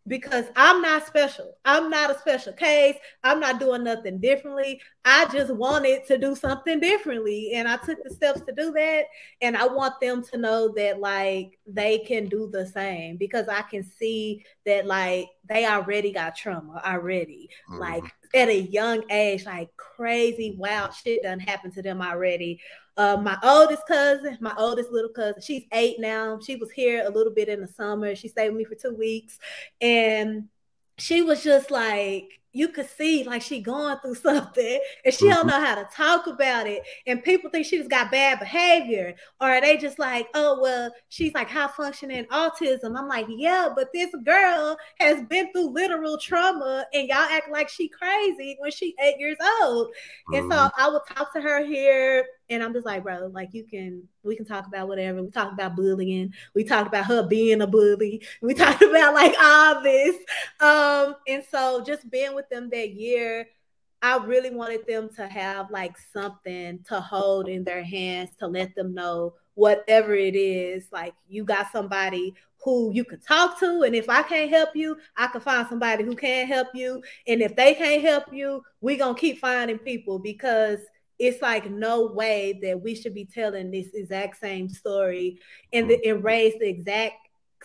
Speaker 3: because I'm not special. I'm not a special case. I'm not doing nothing differently. I just wanted to do something differently. And I took the steps to do that. And I want them to know that, like, they can do the same because I can see that, like, they already got trauma already. Mm-hmm. Like, at a young age, like, crazy, wild shit done happened to them already. Uh, my oldest cousin, my oldest little cousin, she's eight now. She was here a little bit in the summer. She stayed with me for two weeks. And she was just like, you could see like she going through *laughs* something and she mm-hmm. don't know how to talk about it and people think she just got bad behavior or they just like oh well she's like high functioning autism i'm like yeah but this girl has been through literal trauma and y'all act like she crazy when she eight years old mm-hmm. and so mm-hmm. i would talk to her here and I'm just like, bro, like you can, we can talk about whatever. We talk about bullying. We talked about her being a bully. We *laughs* talked about like all this. Um, and so just being with them that year, I really wanted them to have like something to hold in their hands to let them know whatever it is, like you got somebody who you can talk to. And if I can't help you, I can find somebody who can help you. And if they can't help you, we're gonna keep finding people because it's like no way that we should be telling this exact same story and, the, and raise the exact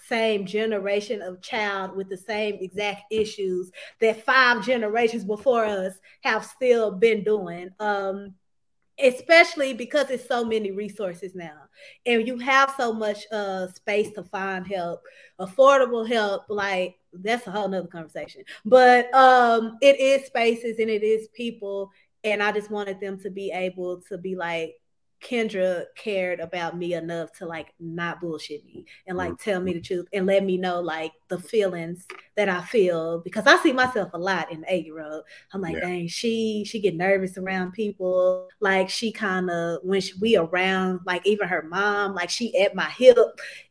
Speaker 3: same generation of child with the same exact issues that five generations before us have still been doing. Um, especially because it's so many resources now and you have so much uh space to find help affordable help like that's a whole nother conversation but um it is spaces and it is people and i just wanted them to be able to be like Kendra cared about me enough to like not bullshit me and like mm-hmm. tell me the truth and let me know like the feelings that I feel because I see myself a lot in the eight year old. I'm like, yeah. dang, she she get nervous around people. Like she kind of when she, we around, like even her mom, like she at my hip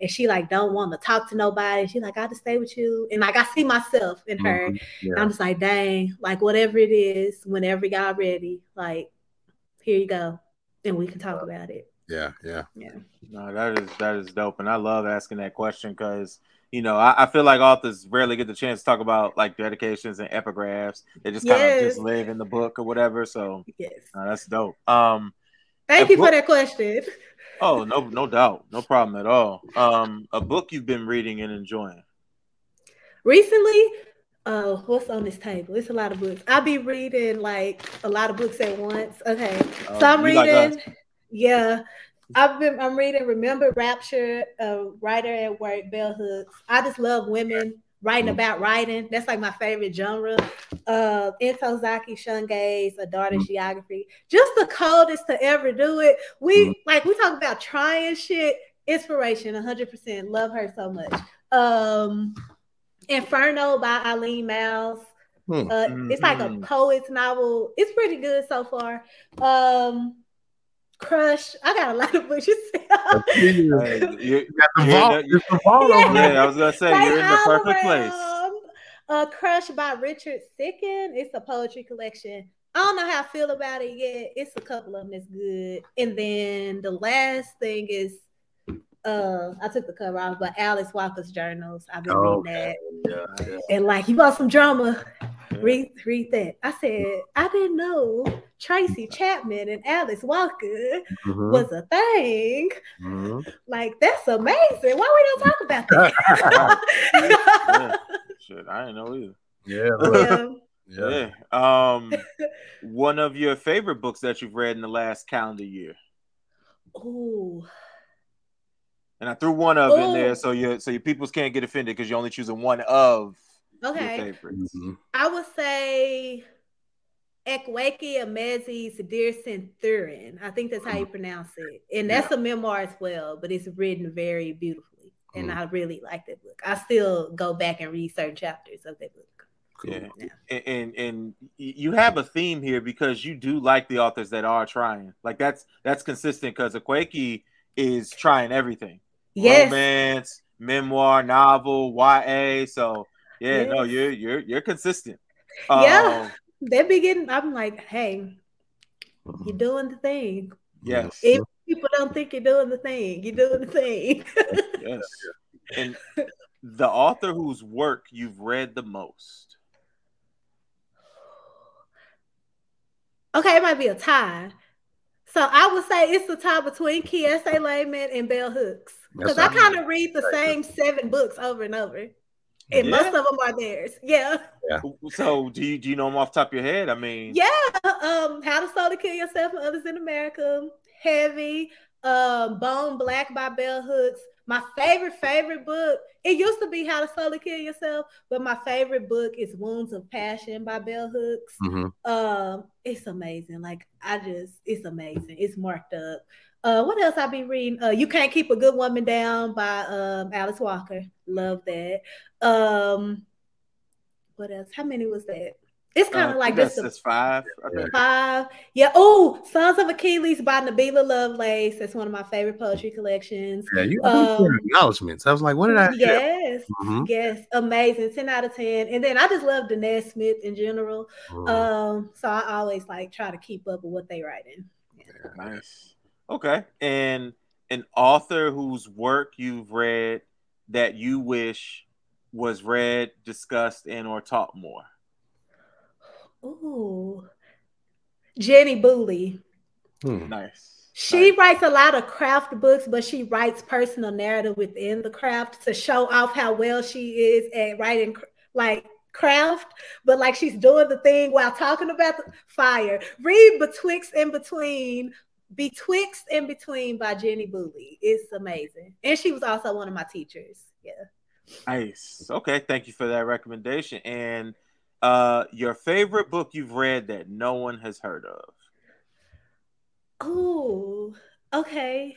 Speaker 3: and she like don't want to talk to nobody. She like, I just stay with you. And like I see myself in her. Mm-hmm. Yeah. I'm just like, dang, like whatever it is, whenever y'all ready, like here you go and we can talk about it.
Speaker 2: Yeah, yeah,
Speaker 3: yeah.
Speaker 1: No, that is that is dope, and I love asking that question because you know I, I, feel like authors rarely get the chance to talk about like dedications and epigraphs. They just kind of just live in the book or whatever. So
Speaker 3: yes,
Speaker 1: that's dope. Um,
Speaker 3: thank you book- for that question. *laughs*
Speaker 1: Oh no, no doubt, no problem at all. Um, a book you've been reading and enjoying
Speaker 3: recently. Oh, what's on this table? It's a lot of books. I'll be reading like a lot of books at once. Okay. Oh, so I'm reading, like yeah. I've been I'm reading Remember Rapture, a writer at work, Bell Hooks. I just love women writing mm about writing. That's like my favorite genre. Uh Ntozake Shange's A Daughter's mm Geography. Just the coldest to ever do it. We mm like we talk about trying shit. Inspiration, 100%. Love her so much. Um Inferno by Eileen Myles. Hmm. Uh, it's like a mm-hmm. poet's novel. It's pretty good so far. Um, Crush. I got a lot of books. you, you got the vault. The vault
Speaker 1: yeah. yeah, I was gonna say like you're in the perfect place.
Speaker 3: Uh, Crush by Richard Siken. It's a poetry collection. I don't know how I feel about it yet. It's a couple of them that's good. And then the last thing is uh I took the cover off, but Alice Walker's journals. I've been oh, reading that. Yeah, yeah. And like you want some drama, yeah. read read that. I said, I didn't know Tracy Chapman and Alice Walker mm-hmm. was a thing. Mm-hmm. Like that's amazing. Why we don't talk about that?
Speaker 1: yeah. *laughs* *laughs* Shit, I didn't know either. *laughs*
Speaker 2: Yeah.
Speaker 1: Yeah. yeah. Um, one of your favorite books that you've read in the last calendar year.
Speaker 3: Oh,
Speaker 1: and I threw one of Ooh. in there so your so your peoples can't get offended because you're only choosing one of
Speaker 3: okay. your favorites. Mm-hmm. I would say Akwaeke Emezi's Dear Senthuran. I think that's how you mm. pronounce it. And that's yeah. a memoir as well, but it's written very beautifully. And mm. I really like that book. I still go back and read certain chapters of that book.
Speaker 1: Cool. Yeah. yeah. And, and you have a theme here because you do like the authors that are trying. Like that's that's consistent because Akwaeke is trying everything yes. romance, memoir, novel, YA. So yeah, yes. no, you're you're you're consistent.
Speaker 3: Yeah, um, they begin. I'm like, hey, you're doing the thing.
Speaker 1: Yes.
Speaker 3: If people don't think you're doing the thing, you're doing the thing. *laughs*
Speaker 1: yes. And the author whose work you've read the most.
Speaker 3: Okay, it might be a tie. So I would say it's the tie between Kiese Laymon and Bell Hooks. Because I kind of read the same seven books over and over. And yeah. most of them are theirs. Yeah.
Speaker 2: yeah.
Speaker 1: So do you do you know them off the top of your head? I mean
Speaker 3: Yeah. Um, How to Slowly Kill Yourself and Others in America, Heavy, um, Bone Black by Bell Hooks. My favorite, favorite book, it used to be How to Slowly Kill Yourself, but my favorite book is Wounds of Passion by Bell Hooks. Mm-hmm. Um, it's amazing. Like I just, it's amazing. It's marked up. Uh, what else I be reading? Uh, you can't keep a good woman down by um Alice Walker. Love that. Um, what else? How many was that? It's kind of uh, like
Speaker 1: this. Is five.
Speaker 3: Okay. Five. Yeah. Oh, Sons of Achilles by Nabila Lovelace. That's one of my favorite poetry collections.
Speaker 2: Yeah, you um, acknowledgments. I was like, what did I?
Speaker 3: Yes. Mm-hmm. Yes. Amazing. Ten out of ten. And then I just love Danez Smith in general. Mm-hmm. Um, so I always like try to keep up with what they write in.
Speaker 1: Yeah. Nice. Okay. And an author whose work you've read that you wish was read, discussed, and or taught more.
Speaker 3: Ooh. Jenny Boully.
Speaker 1: Hmm. Nice.
Speaker 3: She
Speaker 1: nice.
Speaker 3: writes a lot of craft books, but she writes personal narrative within the craft to show off how well she is at writing like craft, but like she's doing the thing while talking about the fire. Read Betwixt and Between, Betwixt and Between by Jenny Boully. It's amazing. And she was also one of my teachers. Yeah.
Speaker 4: Nice. Okay, thank you for that recommendation. And uh your favorite book you've read that no one has heard of.
Speaker 3: Oh, okay.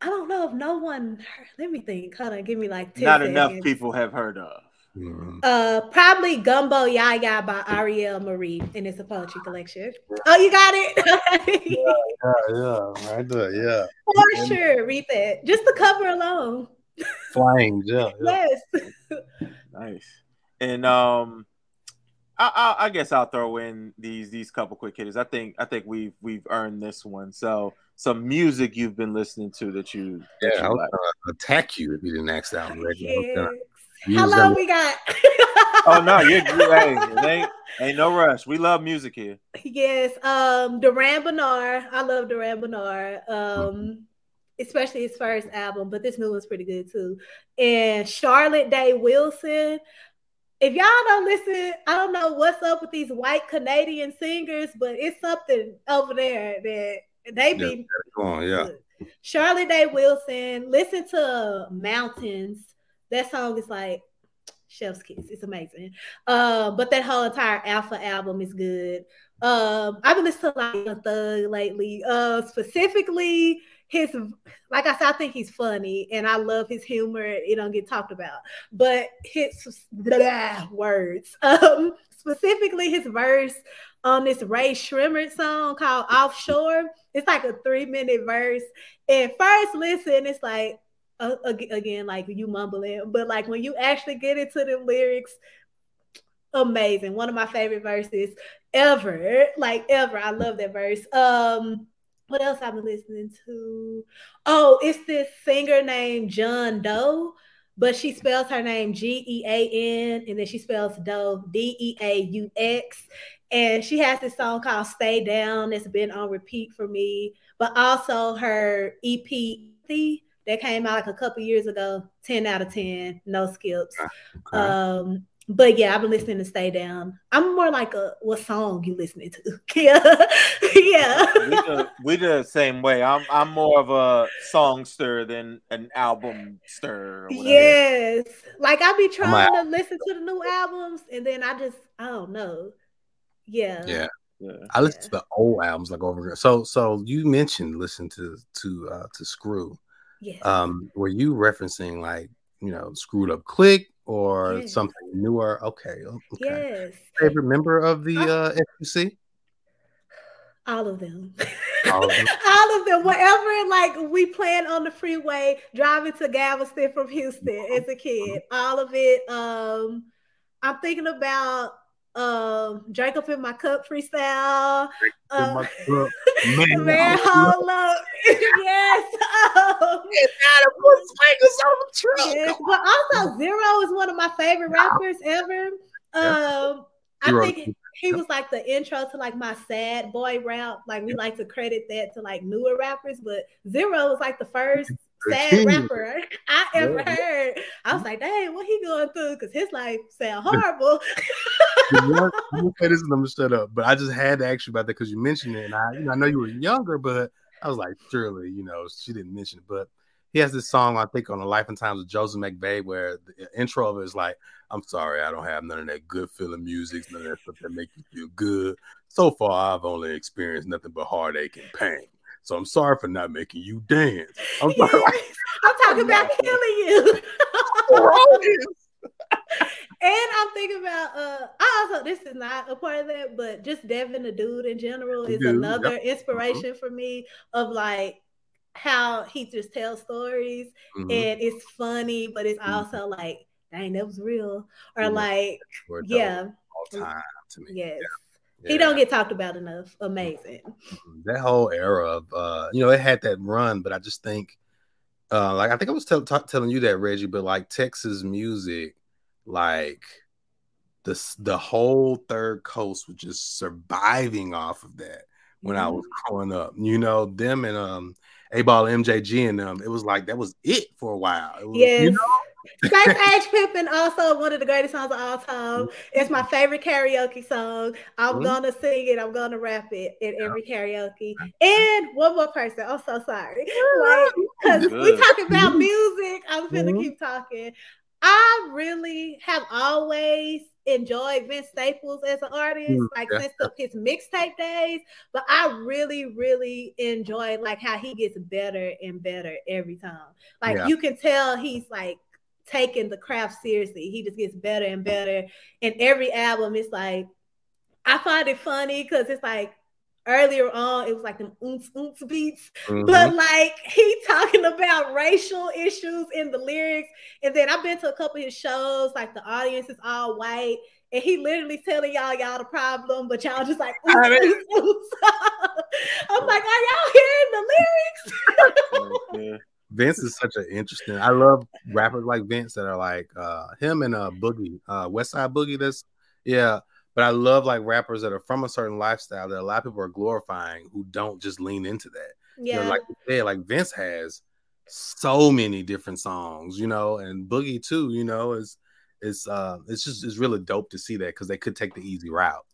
Speaker 3: I don't know if no one. Let me think. Hold on, give me like 10
Speaker 4: not seconds. enough people have heard of.
Speaker 3: Mm-hmm. Uh, probably Gumbo Yaya by Aurielle Marie, and it's a poetry collection. Oh, you got
Speaker 2: it. yeah, *laughs* yeah, yeah, right there, yeah.
Speaker 3: For and, sure, read that. Just the cover alone.
Speaker 2: Flying, yeah, *laughs*
Speaker 3: yeah. Yes.
Speaker 4: nice. And um, I, I, I, guess I'll throw in these these couple quick hitters. I think I think we've we've earned this one. So some music you've been listening to that you
Speaker 2: yeah
Speaker 4: that you
Speaker 2: I was like. gonna attack you if you didn't ask that one.
Speaker 3: Yes. How long we got? *laughs*
Speaker 4: oh no, *laughs* you're, you're hey, ain't, ain't no rush. We love music here.
Speaker 3: Yes, um, Durand Bernarr. I love Durand Bernarr. Um, especially his first album, but this new one's pretty good too. And Charlotte Day Wilson. If y'all don't listen, I don't know what's up with these white Canadian singers, but it's something over there that they be.
Speaker 2: Yeah, on, yeah.
Speaker 3: Charlotte Day Wilson. Listen to Mountains that song is like chef's kiss. It's amazing. Uh, but that whole entire Alpha album is good. Um, I've been listening to like Thug lately. Uh, specifically his, like I said, I think he's funny and I love his humor. It don't get talked about, but his blah, *laughs* words. Um, specifically his verse on this Rae Sremmurd song called Offshore. It's like a three minute verse. And first listen, it's like uh, again, like you mumbling, but like when you actually get into the lyrics, amazing. One of my favorite verses ever, like ever. I love that verse. Um, what else I've been listening to? Oh, it's this singer named John Doe, but she spells her name G E A N, and then she spells Doe D E A U X. And she has this song called Stay Down that's been on repeat for me, but also her EP that came out like a couple years ago. Ten out of ten, no skips. Okay. Um, but yeah, I've been listening to Stay Down. I'm more like a what song you listening to? *laughs* yeah, yeah.
Speaker 4: we, the, we the same way. I'm I'm more of a songster than an album stir.
Speaker 3: Yes, like I be trying to listen to the new albums, and then I just I don't know. Yeah.
Speaker 2: Yeah. Yeah. I listen yeah. to the old albums like over. So so you mentioned listen to to uh to Screw.
Speaker 3: Yes.
Speaker 2: Um, were you referencing like you know screwed up click or yes. something newer? Okay. Okay.
Speaker 3: Yes.
Speaker 2: Favorite member of the uh SUC?
Speaker 3: All of them. All of them. *laughs* All of them. Whatever, like we playing on the freeway, driving to Galveston from Houston as a kid. All of it. Um, I'm thinking about um drink up in my cup freestyle. Uh, my cup. *laughs* Man, man hold up. *laughs* yes. Um,
Speaker 2: gotta put fingers on the truck.
Speaker 3: Yes. But also Z-Ro is one of my favorite rappers ever. Um I think he was like the intro to like my sad boy rap. Like we like to credit that to like newer rappers, but Z-Ro was like the first sad rapper I ever yeah. heard. I was like, dang, what he going through? Because his life sound horrible.
Speaker 2: okay, *laughs* this is I'm gonna shut up. But I just had to ask you about that because you mentioned it, and I, you know, I know you were younger, but I was like, surely, you know, she didn't mention it. But he has this song I think on the Life and Times of Joseph McVey where the intro of it is like, "I'm sorry, I don't have none of that good feeling music, none of that stuff that make you feel good. So far, I've only experienced nothing but heartache and pain." So I'm sorry for not making you dance. *laughs* I'm,
Speaker 3: sorry. I'm talking about killing you. *laughs* and I'm thinking about uh I also this is not a part of that, but just Devin the dude in general is dude, another yep. inspiration mm-hmm. for me of like how he just tells stories mm-hmm. and it's funny, but it's mm-hmm. also like, dang, that was real. Or like, yeah.
Speaker 2: All time to me.
Speaker 3: Yes. Yeah. Yeah. He don't get talked about enough. Amazing.
Speaker 2: Mm-hmm. That whole era of uh, you know, it had that run, but I just think uh like I think I was t- t- telling you that Reggie, but like Texas music, like the the whole third coast was just surviving off of that when mm-hmm. I was growing up. You know, them and um 8Ball MJG and them, it was like that was it for a while. Was,
Speaker 3: yes.
Speaker 2: You know?
Speaker 3: Sex *laughs* Age Pimpin' also one of the greatest songs of all time. It's my favorite karaoke song. I'm gonna sing it. I'm gonna rap it in every karaoke. *laughs* And one more person. I'm so sorry. Like, because we talking about *laughs* music. I'm gonna mm-hmm. keep talking. I really have always enjoyed Vince Staples as an artist, mm, like yeah. since the, his mixtape days. But I really, really enjoy like how he gets better and better every time. Like yeah. you can tell he's like taking the craft seriously. He just gets better and better. And every album is like, I find it funny because it's like earlier on, it was like them oomps oomps beats, mm-hmm. but like he talking about racial issues in the lyrics. And then I've been to a couple of his shows, like the audience is all white. And he literally telling y'all y'all the problem, but y'all just like oops, oops, oops. I'm like, are y'all lyrics?
Speaker 2: Vince is such an interesting. I love rappers like Vince that are like uh him and uh Boogie, uh Westside Boogie. That's yeah but I love like rappers that are from a certain lifestyle that a lot of people are glorifying who don't just lean into that. Yeah, you know, like said, like Vince has so many different songs, you know, and Boogie too, you know, is it's uh it's just it's really dope to see that because they could take the easy route.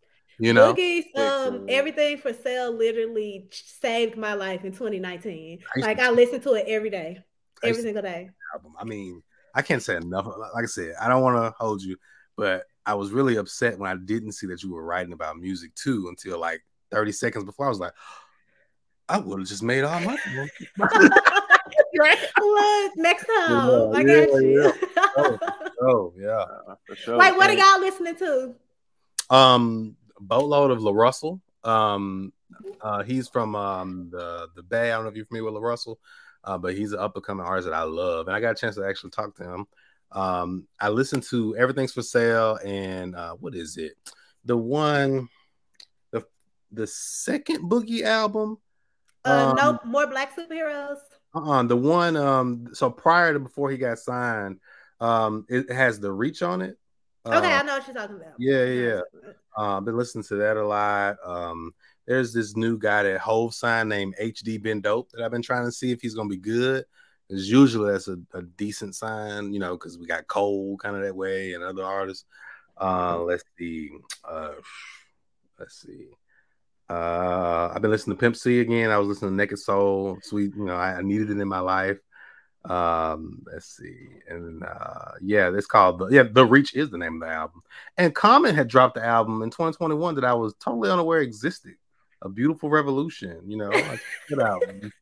Speaker 2: You know,
Speaker 3: Boogie's um everything for sale literally saved my life in 2019. I like I listen to it every day, every single day.
Speaker 2: Album. I mean, I can't say enough. Like I said, I don't want to hold you, but I was really upset when I didn't see that you were writing about music too until like 30 seconds before. I was like, I would have just made all my *laughs* *laughs*
Speaker 3: Look, next *laughs* time. Yeah, I got yeah, you.
Speaker 2: Yeah. Oh, oh, yeah. Uh,
Speaker 3: for sure. Like, what are y'all listening to?
Speaker 2: Um, boatload of La Russell. Um, uh, he's from um the the Bay. I don't know if you're familiar with La Russell, uh, but he's an up and coming artist that I love, and I got a chance to actually talk to him. Um, I listened to Everything's for Sale and uh, what is it? The one, the the second Boogie album.
Speaker 3: Uh, um, no more Black superheroes.
Speaker 2: Uh-uh, the one. Um, so prior to before he got signed, um, it has the Reach on it.
Speaker 3: Okay, uh, I know what you're talking about.
Speaker 2: Yeah, yeah. Uh, I've been listening to that a lot. Um, there's this new guy that Hove signed named HD Ben Dope that I've been trying to see if he's gonna be good. Because usually that's a, a, decent sign, you know, because we got Cole kind of that way and other artists. Uh, mm-hmm. let's see. Uh, let's see. Uh, I've been listening to Pimp C again. I was listening to Naked Soul, Sweet. You know, I, I needed it in my life. Um, let's see, and uh, yeah, it's called the yeah, The Reach is the name of the album. And Common had dropped the album in 2021 that I was totally unaware existed. A Beautiful Revolution, you know, like, good album.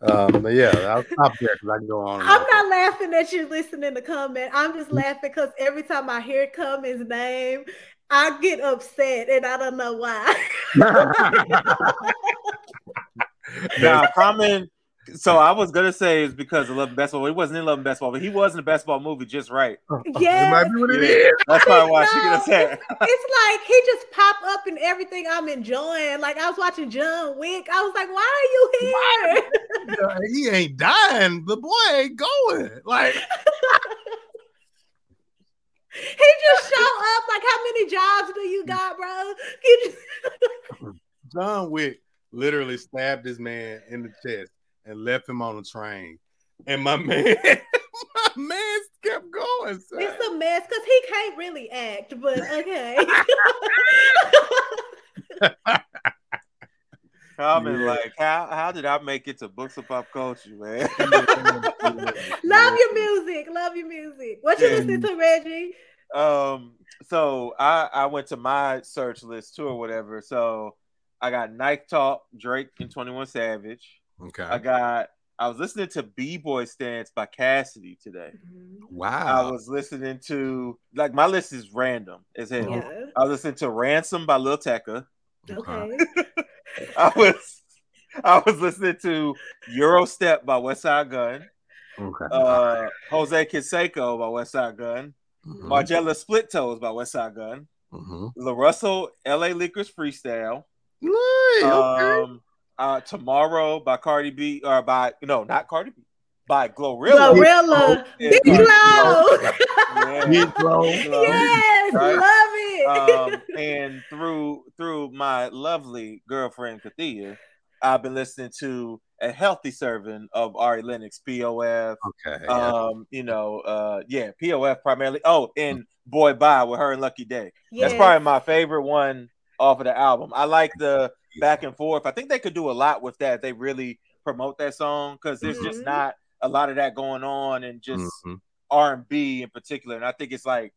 Speaker 2: Um, but yeah, I'll stop there because I can go on.
Speaker 3: I'm not laughing at you listening to Common. I'm just laughing because every time I hear Common's name, I get upset and I don't know why. *laughs*
Speaker 1: now, Common so I was gonna say it's because of Love and Basketball. He wasn't in Love and Basketball, but he was in the basketball movie just right. *laughs*
Speaker 3: Yeah,
Speaker 2: might be what it is.
Speaker 1: That's probably why she gonna say.
Speaker 3: It's, it's like he just popped up in everything I'm enjoying. Like I was watching John Wick. I was like, why
Speaker 2: are you here? he ain't dying. The boy ain't going. Like *laughs*
Speaker 3: he just show up. Like, how many jobs do you got, bro? *laughs*
Speaker 2: Just... John Wick literally stabbed this man in the chest and left him on the train. And my *laughs* man, my man kept going.
Speaker 3: Son. It's a mess because he can't really act, but okay. *laughs* *laughs*
Speaker 1: Common, yeah. like how how did I make it to books of pop culture, man?
Speaker 3: love your music, love your music. What you yeah. listening to, Reggie?
Speaker 1: Um, so I I went to my search list too or whatever. So I got Nike Talk, Drake, and Twenty One Savage.
Speaker 2: Okay.
Speaker 1: I got I was listening to B Boy Stance by Cassidy today.
Speaker 2: Wow.
Speaker 1: I was listening to like my list is random as hell. Yeah. I was listening to Ransom by Lil Tecca.
Speaker 3: Okay. *laughs*
Speaker 1: I was I was listening to Eurostep by Westside Gunn.
Speaker 2: Okay.
Speaker 1: Uh, Jose Canseco by Westside Gunn. Mm-hmm. Margiela Split Toes by Westside Gunn.
Speaker 2: Mm-hmm.
Speaker 1: La Russell LA Leakers Freestyle.
Speaker 2: Nice. Okay.
Speaker 1: Uh, tomorrow by Cardi B or by no, not Cardi B, by Glorilla.
Speaker 3: Glorilla, Big Glow.
Speaker 2: Big Glow.
Speaker 3: Yes, right? love
Speaker 1: it. Um, *laughs* and through through my lovely girlfriend Kathia, I've been listening to a healthy serving of Ari Lennox, POF.
Speaker 2: Okay.
Speaker 1: Um, you know, uh, yeah, POF primarily. Oh, and Boy Bye with her and Lucky Daye.
Speaker 3: Yes.
Speaker 1: That's probably my favorite one off of the album. I like the back and forth. I think they could do a lot with that. They really promote that song because there's just
Speaker 3: Mhm.
Speaker 1: not a lot of that going on, and just
Speaker 2: Mhm.
Speaker 1: R and B in particular. And I think it's like,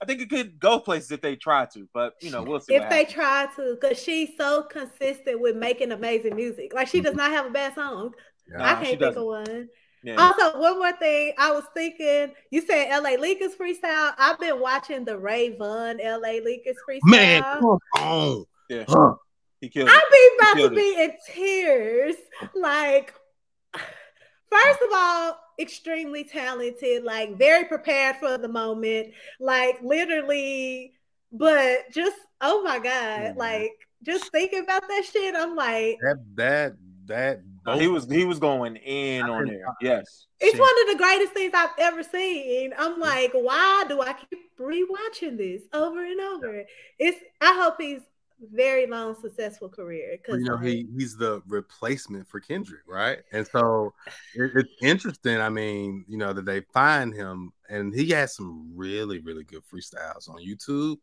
Speaker 1: I think it could go places if they try to, but you know, we'll see.
Speaker 3: if they try to, because she's so consistent with making amazing music. Like she does not have a bad song.
Speaker 2: Yeah.
Speaker 3: I
Speaker 1: she
Speaker 3: can't think of one.
Speaker 1: Yeah.
Speaker 3: Also, one more thing, I was thinking. You said L.A. Leakers freestyle. I've been watching the Ray Vaughn L.A. Leakers freestyle.
Speaker 2: Man, come on.
Speaker 1: yeah,
Speaker 2: Huh.
Speaker 1: He killed it.
Speaker 3: I be about to
Speaker 1: killed
Speaker 3: be in tears. Like, *sighs* first of all, extremely talented, like very prepared for the moment, like literally, but just oh my god,
Speaker 2: Mhm.
Speaker 3: like just thinking about that shit, I'm like,
Speaker 2: That that that
Speaker 1: No, he was he was going in
Speaker 2: I
Speaker 1: on
Speaker 2: didn't-
Speaker 1: there. Yes.
Speaker 3: it's
Speaker 2: Shit.
Speaker 3: one of the greatest things I've ever seen. I'm like, why do I keep rewatching this over and over? It's I hope he's very long, successful career. Because
Speaker 2: you know he he's the replacement for Kendrick, right? And *laughs* so it, it's interesting. I mean, you know that they find him, and he has some really really good freestyles on YouTube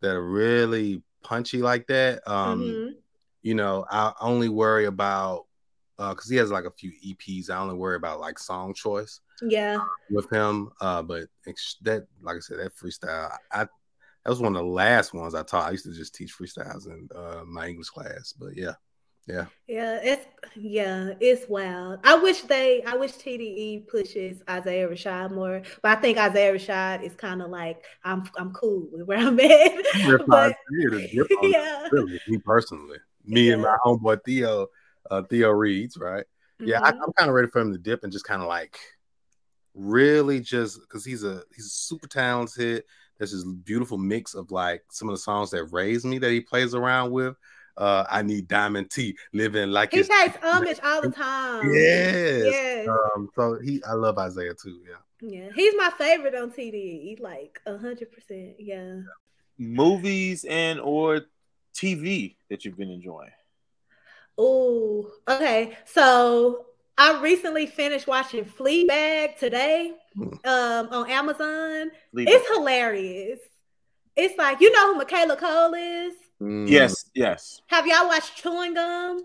Speaker 2: that are really punchy like that. Um,
Speaker 3: Mhm.
Speaker 2: you know, I only worry about because he has like a few EPs. I only worry about like song choice
Speaker 3: yeah.
Speaker 2: with him. Uh, but ex- that, like I said, that freestyle, I that was one of the last ones I taught. I used to just teach freestyles in uh, my English class. But yeah, yeah.
Speaker 3: Yeah, it's yeah, it's wild. I wish they, I wish TDE pushes Isaiah Rashad more, but I think Isaiah Rashad is kind of like I'm, I'm cool with where I'm at. *laughs* But
Speaker 2: yeah, rip on-
Speaker 3: yeah,
Speaker 2: really, me personally, me and
Speaker 3: Yeah.
Speaker 2: my homeboy Theo, uh, Theo Reeds, right? Yeah, I,
Speaker 3: Mhm.
Speaker 2: I'm kind of ready for him to dip and just kind of like really just because he's a he's super talented. There's this beautiful mix of like some of the songs that raised me that he plays around with. Uh, I need Diamond T living like
Speaker 3: he
Speaker 2: it's
Speaker 3: pays homage all the time.
Speaker 2: yes.
Speaker 3: yes,
Speaker 2: Um, so he I love Isaiah too. Yeah.
Speaker 3: yeah. He's my favorite on TDE, like a hundred percent. Yeah.
Speaker 1: Movies and or TV that you've been enjoying.
Speaker 3: Oh, okay. So I recently finished watching Fleabag today. Um, on Amazon.
Speaker 1: Leave
Speaker 3: It's
Speaker 1: it.
Speaker 3: hilarious. It's like you know who Michaela Coel is.
Speaker 2: Mm,
Speaker 1: yes, yes.
Speaker 3: Have y'all watched Chewing Gum?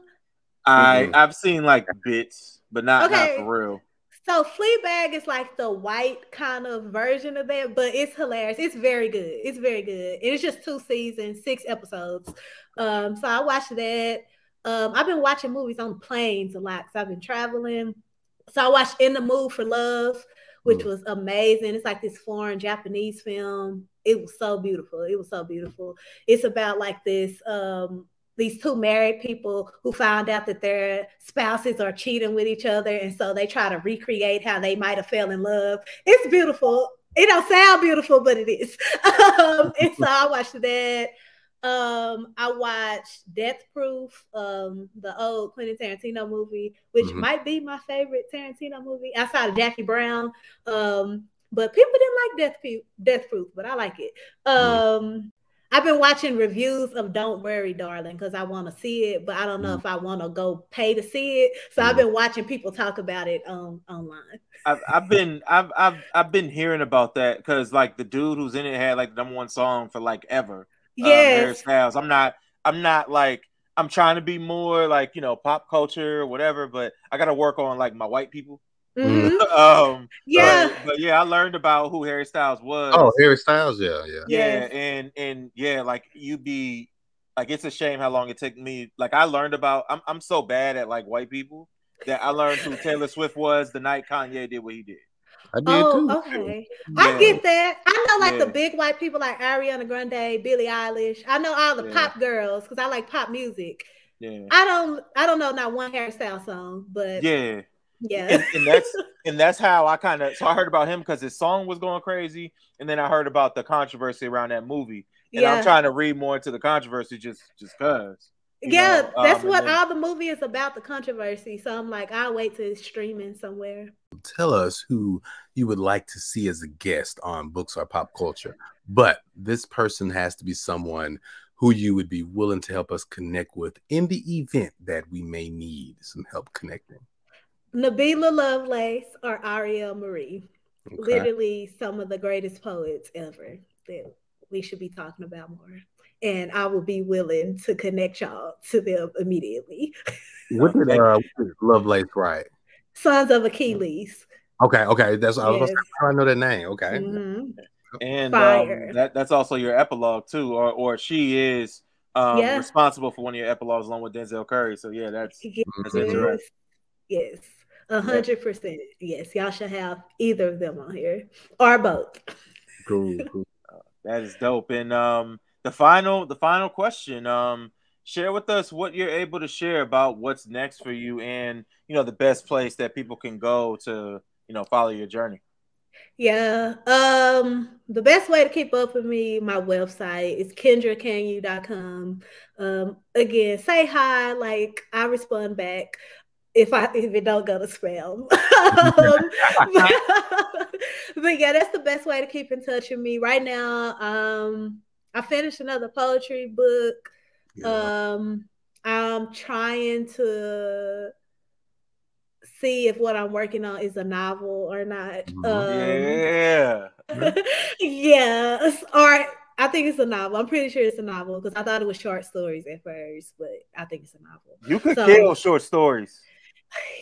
Speaker 1: I
Speaker 2: Mhm.
Speaker 1: I've seen like bits, but not
Speaker 3: Okay.
Speaker 1: not for real.
Speaker 3: So Fleabag is like the white kind of version of that, but it's hilarious. It's very good. It's very good. And it's just two seasons, six episodes. Um, so I watched that. Um, I've been watching movies on planes a lot because I've been traveling. So I watched In the Mood for Love, which
Speaker 2: Mm.
Speaker 3: was amazing. It's like this foreign Japanese film. It was so beautiful. It was so beautiful. It's about like this um these two married people who found out that their spouses are cheating with each other and so they try to recreate how they might have fell in love it's beautiful it don't sound beautiful but it is *laughs* um, and so i watched that um i watched death proof um the old quentin tarantino movie which
Speaker 2: Mhm.
Speaker 3: might be my favorite tarantino movie outside of jackie brown um but people didn't like death proof death proof but i like it um I've been watching reviews of Don't Worry, Darling, because I want to see it, but I don't know
Speaker 2: Mm.
Speaker 3: if I want to go pay to see it. So I've
Speaker 2: Mm.
Speaker 3: been watching people talk about it um, online.
Speaker 1: I've I've been I've I've I've been hearing about that because like the dude who's in it had like the number one song for like ever. Um, Harry Styles. I'm not I'm not like I'm trying to be more like you know pop culture or whatever, but I got to work on like my white people.
Speaker 3: Mhm. *laughs* *laughs*
Speaker 1: um,
Speaker 3: Yeah.
Speaker 1: but, but yeah, I learned about who Harry Styles was.
Speaker 2: Oh, Harry Styles, yeah, yeah.
Speaker 1: yeah,
Speaker 3: Yes.
Speaker 1: and and yeah, like you be like it's a shame how long it took me. Like I learned about I'm I'm so bad at like white people that I learned who Taylor Swift was the night Kanye did what he did.
Speaker 2: I did
Speaker 3: Oh,
Speaker 2: too.
Speaker 3: okay. I get that. I know like
Speaker 1: Yeah.
Speaker 3: the big white people like Ariana Grande, Billie Eilish. I know all the
Speaker 1: Yeah.
Speaker 3: pop girls because I like pop music.
Speaker 1: Yeah.
Speaker 3: I don't I don't know not one Harry Styles song, but yeah.
Speaker 1: Yeah. and, and that's *laughs* and that's how I kind of so I heard about him because his song was going crazy, and then I heard about the controversy around that movie, and I'm trying to read more into the controversy just just cause.
Speaker 3: Yeah,
Speaker 1: know,
Speaker 3: that's
Speaker 1: um,
Speaker 3: what
Speaker 1: then-
Speaker 3: all the movie is about, the controversy. So I'm like, I'll wait till it's streaming somewhere.
Speaker 2: Tell us who you would like to see as a guest on Books or Pop Culture. But this person has to be someone who you would be willing to help us connect with in the event that we may need some help connecting.
Speaker 3: Nabila Lovelace or Aurielle Marie. Okay. Literally some of the greatest poets ever that we should be talking about more. And I will be willing to connect y'all to them immediately.
Speaker 2: What did uh Lovelace write?
Speaker 3: Sons of Achilles.
Speaker 2: Okay, okay. That's I was I know that name. Okay.
Speaker 1: Mm-hmm. And um, that, that's also your epilogue too, or or she is um, yeah. responsible for one of your epilogues along with Denzel Curry. So yeah, that's, yes. that's
Speaker 3: interesting. Yes. A hundred percent. Yes, y'all should have either of them on here or both.
Speaker 1: Cool, cool. That is dope. And um, the final, the final question. Um, share with us what you're able to share about what's next for you, and you know the best place that people can go to, you know, follow your journey.
Speaker 3: Yeah. Um, the best way to keep up with me, my website is kendracanyu.com. Um, again, say hi, like I respond back if I if it don't go to spam. *laughs* um, *laughs* but, *laughs* but, yeah, that's the best way to keep in touch with me. Right now, um, I finished another poetry book. Yeah. Um, I'm trying to see if what I'm working on is a novel or not. Mm-hmm. Um, yeah. *laughs* yes. Or I think it's a novel. I'm pretty sure it's a novel because I thought it was short stories at first, but I think it's a novel.
Speaker 1: You could so, kill short stories. *sighs*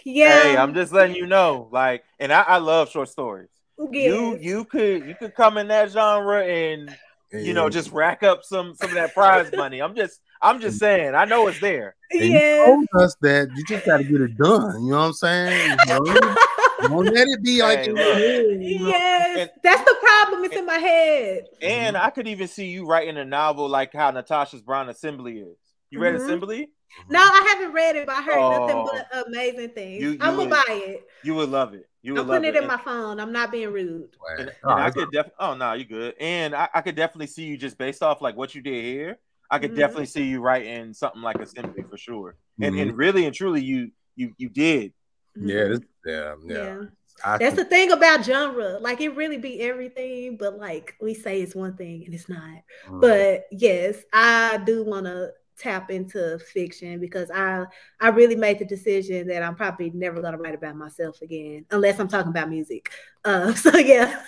Speaker 1: Yeah. Hey, I'm just letting you know. Like, and I, I love short stories. Yes. You you could you could come in that genre and you know just rack up some some of that prize money. I'm just I'm just saying. I know it's there.
Speaker 2: And yeah. You told us that you just got to get it done. You know what I'm saying? You know? *laughs* Don't let it be like hey,
Speaker 3: head, Yes, and, that's the problem. It's and, in my head.
Speaker 1: And I could even see you writing a novel like how Natasha's Brown Assembly is. You read mm-hmm. Assembly?
Speaker 3: No, I haven't read it, but I heard oh, nothing but amazing things. You, you I'm gonna buy it.
Speaker 1: You would love it. You
Speaker 3: I'm
Speaker 1: putting
Speaker 3: it, in my phone. I'm not being rude.
Speaker 1: And, and oh, I could definitely. Oh no, you're good. And I, I, could definitely see you just based off like what you did here. I could mm-hmm. definitely see you writing something like Assembly for sure. Mm-hmm. And and really and truly, you you you did.
Speaker 2: Yeah, this, yeah, yeah. yeah.
Speaker 3: That's the thing about genre. Like it really be everything, but like we say it's one thing and it's not. Mm-hmm. But yes, I do want to tap into fiction because I I really made the decision that I'm probably never gonna write about myself again unless I'm talking about music. Uh, *laughs* so yeah.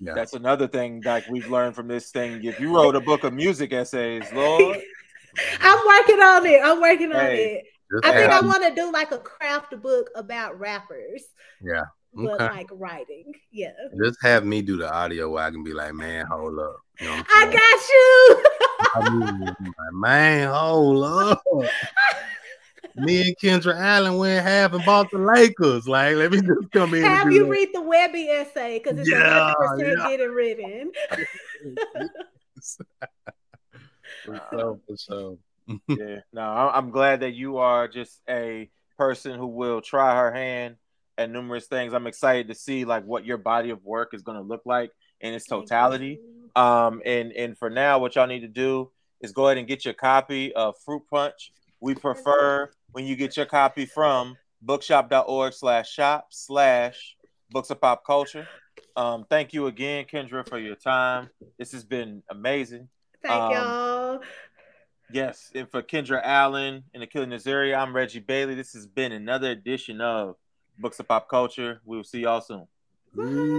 Speaker 1: yeah. That's another thing like we've learned from this thing. If you wrote a book of music essays, Lord. *laughs*
Speaker 3: I'm working on it. I'm working on hey, it. I think I want to do like a craft book about rappers.
Speaker 2: Yeah.
Speaker 3: Okay. But like writing, yeah.
Speaker 2: Just have me do the audio where I can be like, man, hold up.
Speaker 3: You know I got you. *laughs*
Speaker 2: man, hold up. Me and Kendra Allen went half and bought the Lakers. Like, let me just come in.
Speaker 3: Have you that. read the Webbie essay? Because it's yeah, 100% yeah. getting written. *laughs*
Speaker 1: so, so. yeah, no, I'm glad that you are just a person who will try her hand at numerous things. I'm excited to see like what your body of work is going to look like in its totality. Um, and and for now, what y'all need to do is go ahead and get your copy of Fruit Punch. We prefer when you get your copy from bookshop.org slash shop slash books of pop culture. Um, thank you again, Kendra, for your time. This has been amazing.
Speaker 3: Thank um, y'all.
Speaker 1: Yes, and for Kendra Allen and Akili Nazari, I'm Reggie Bailey. This has been another edition of Books of Pop Culture. We will see y'all soon.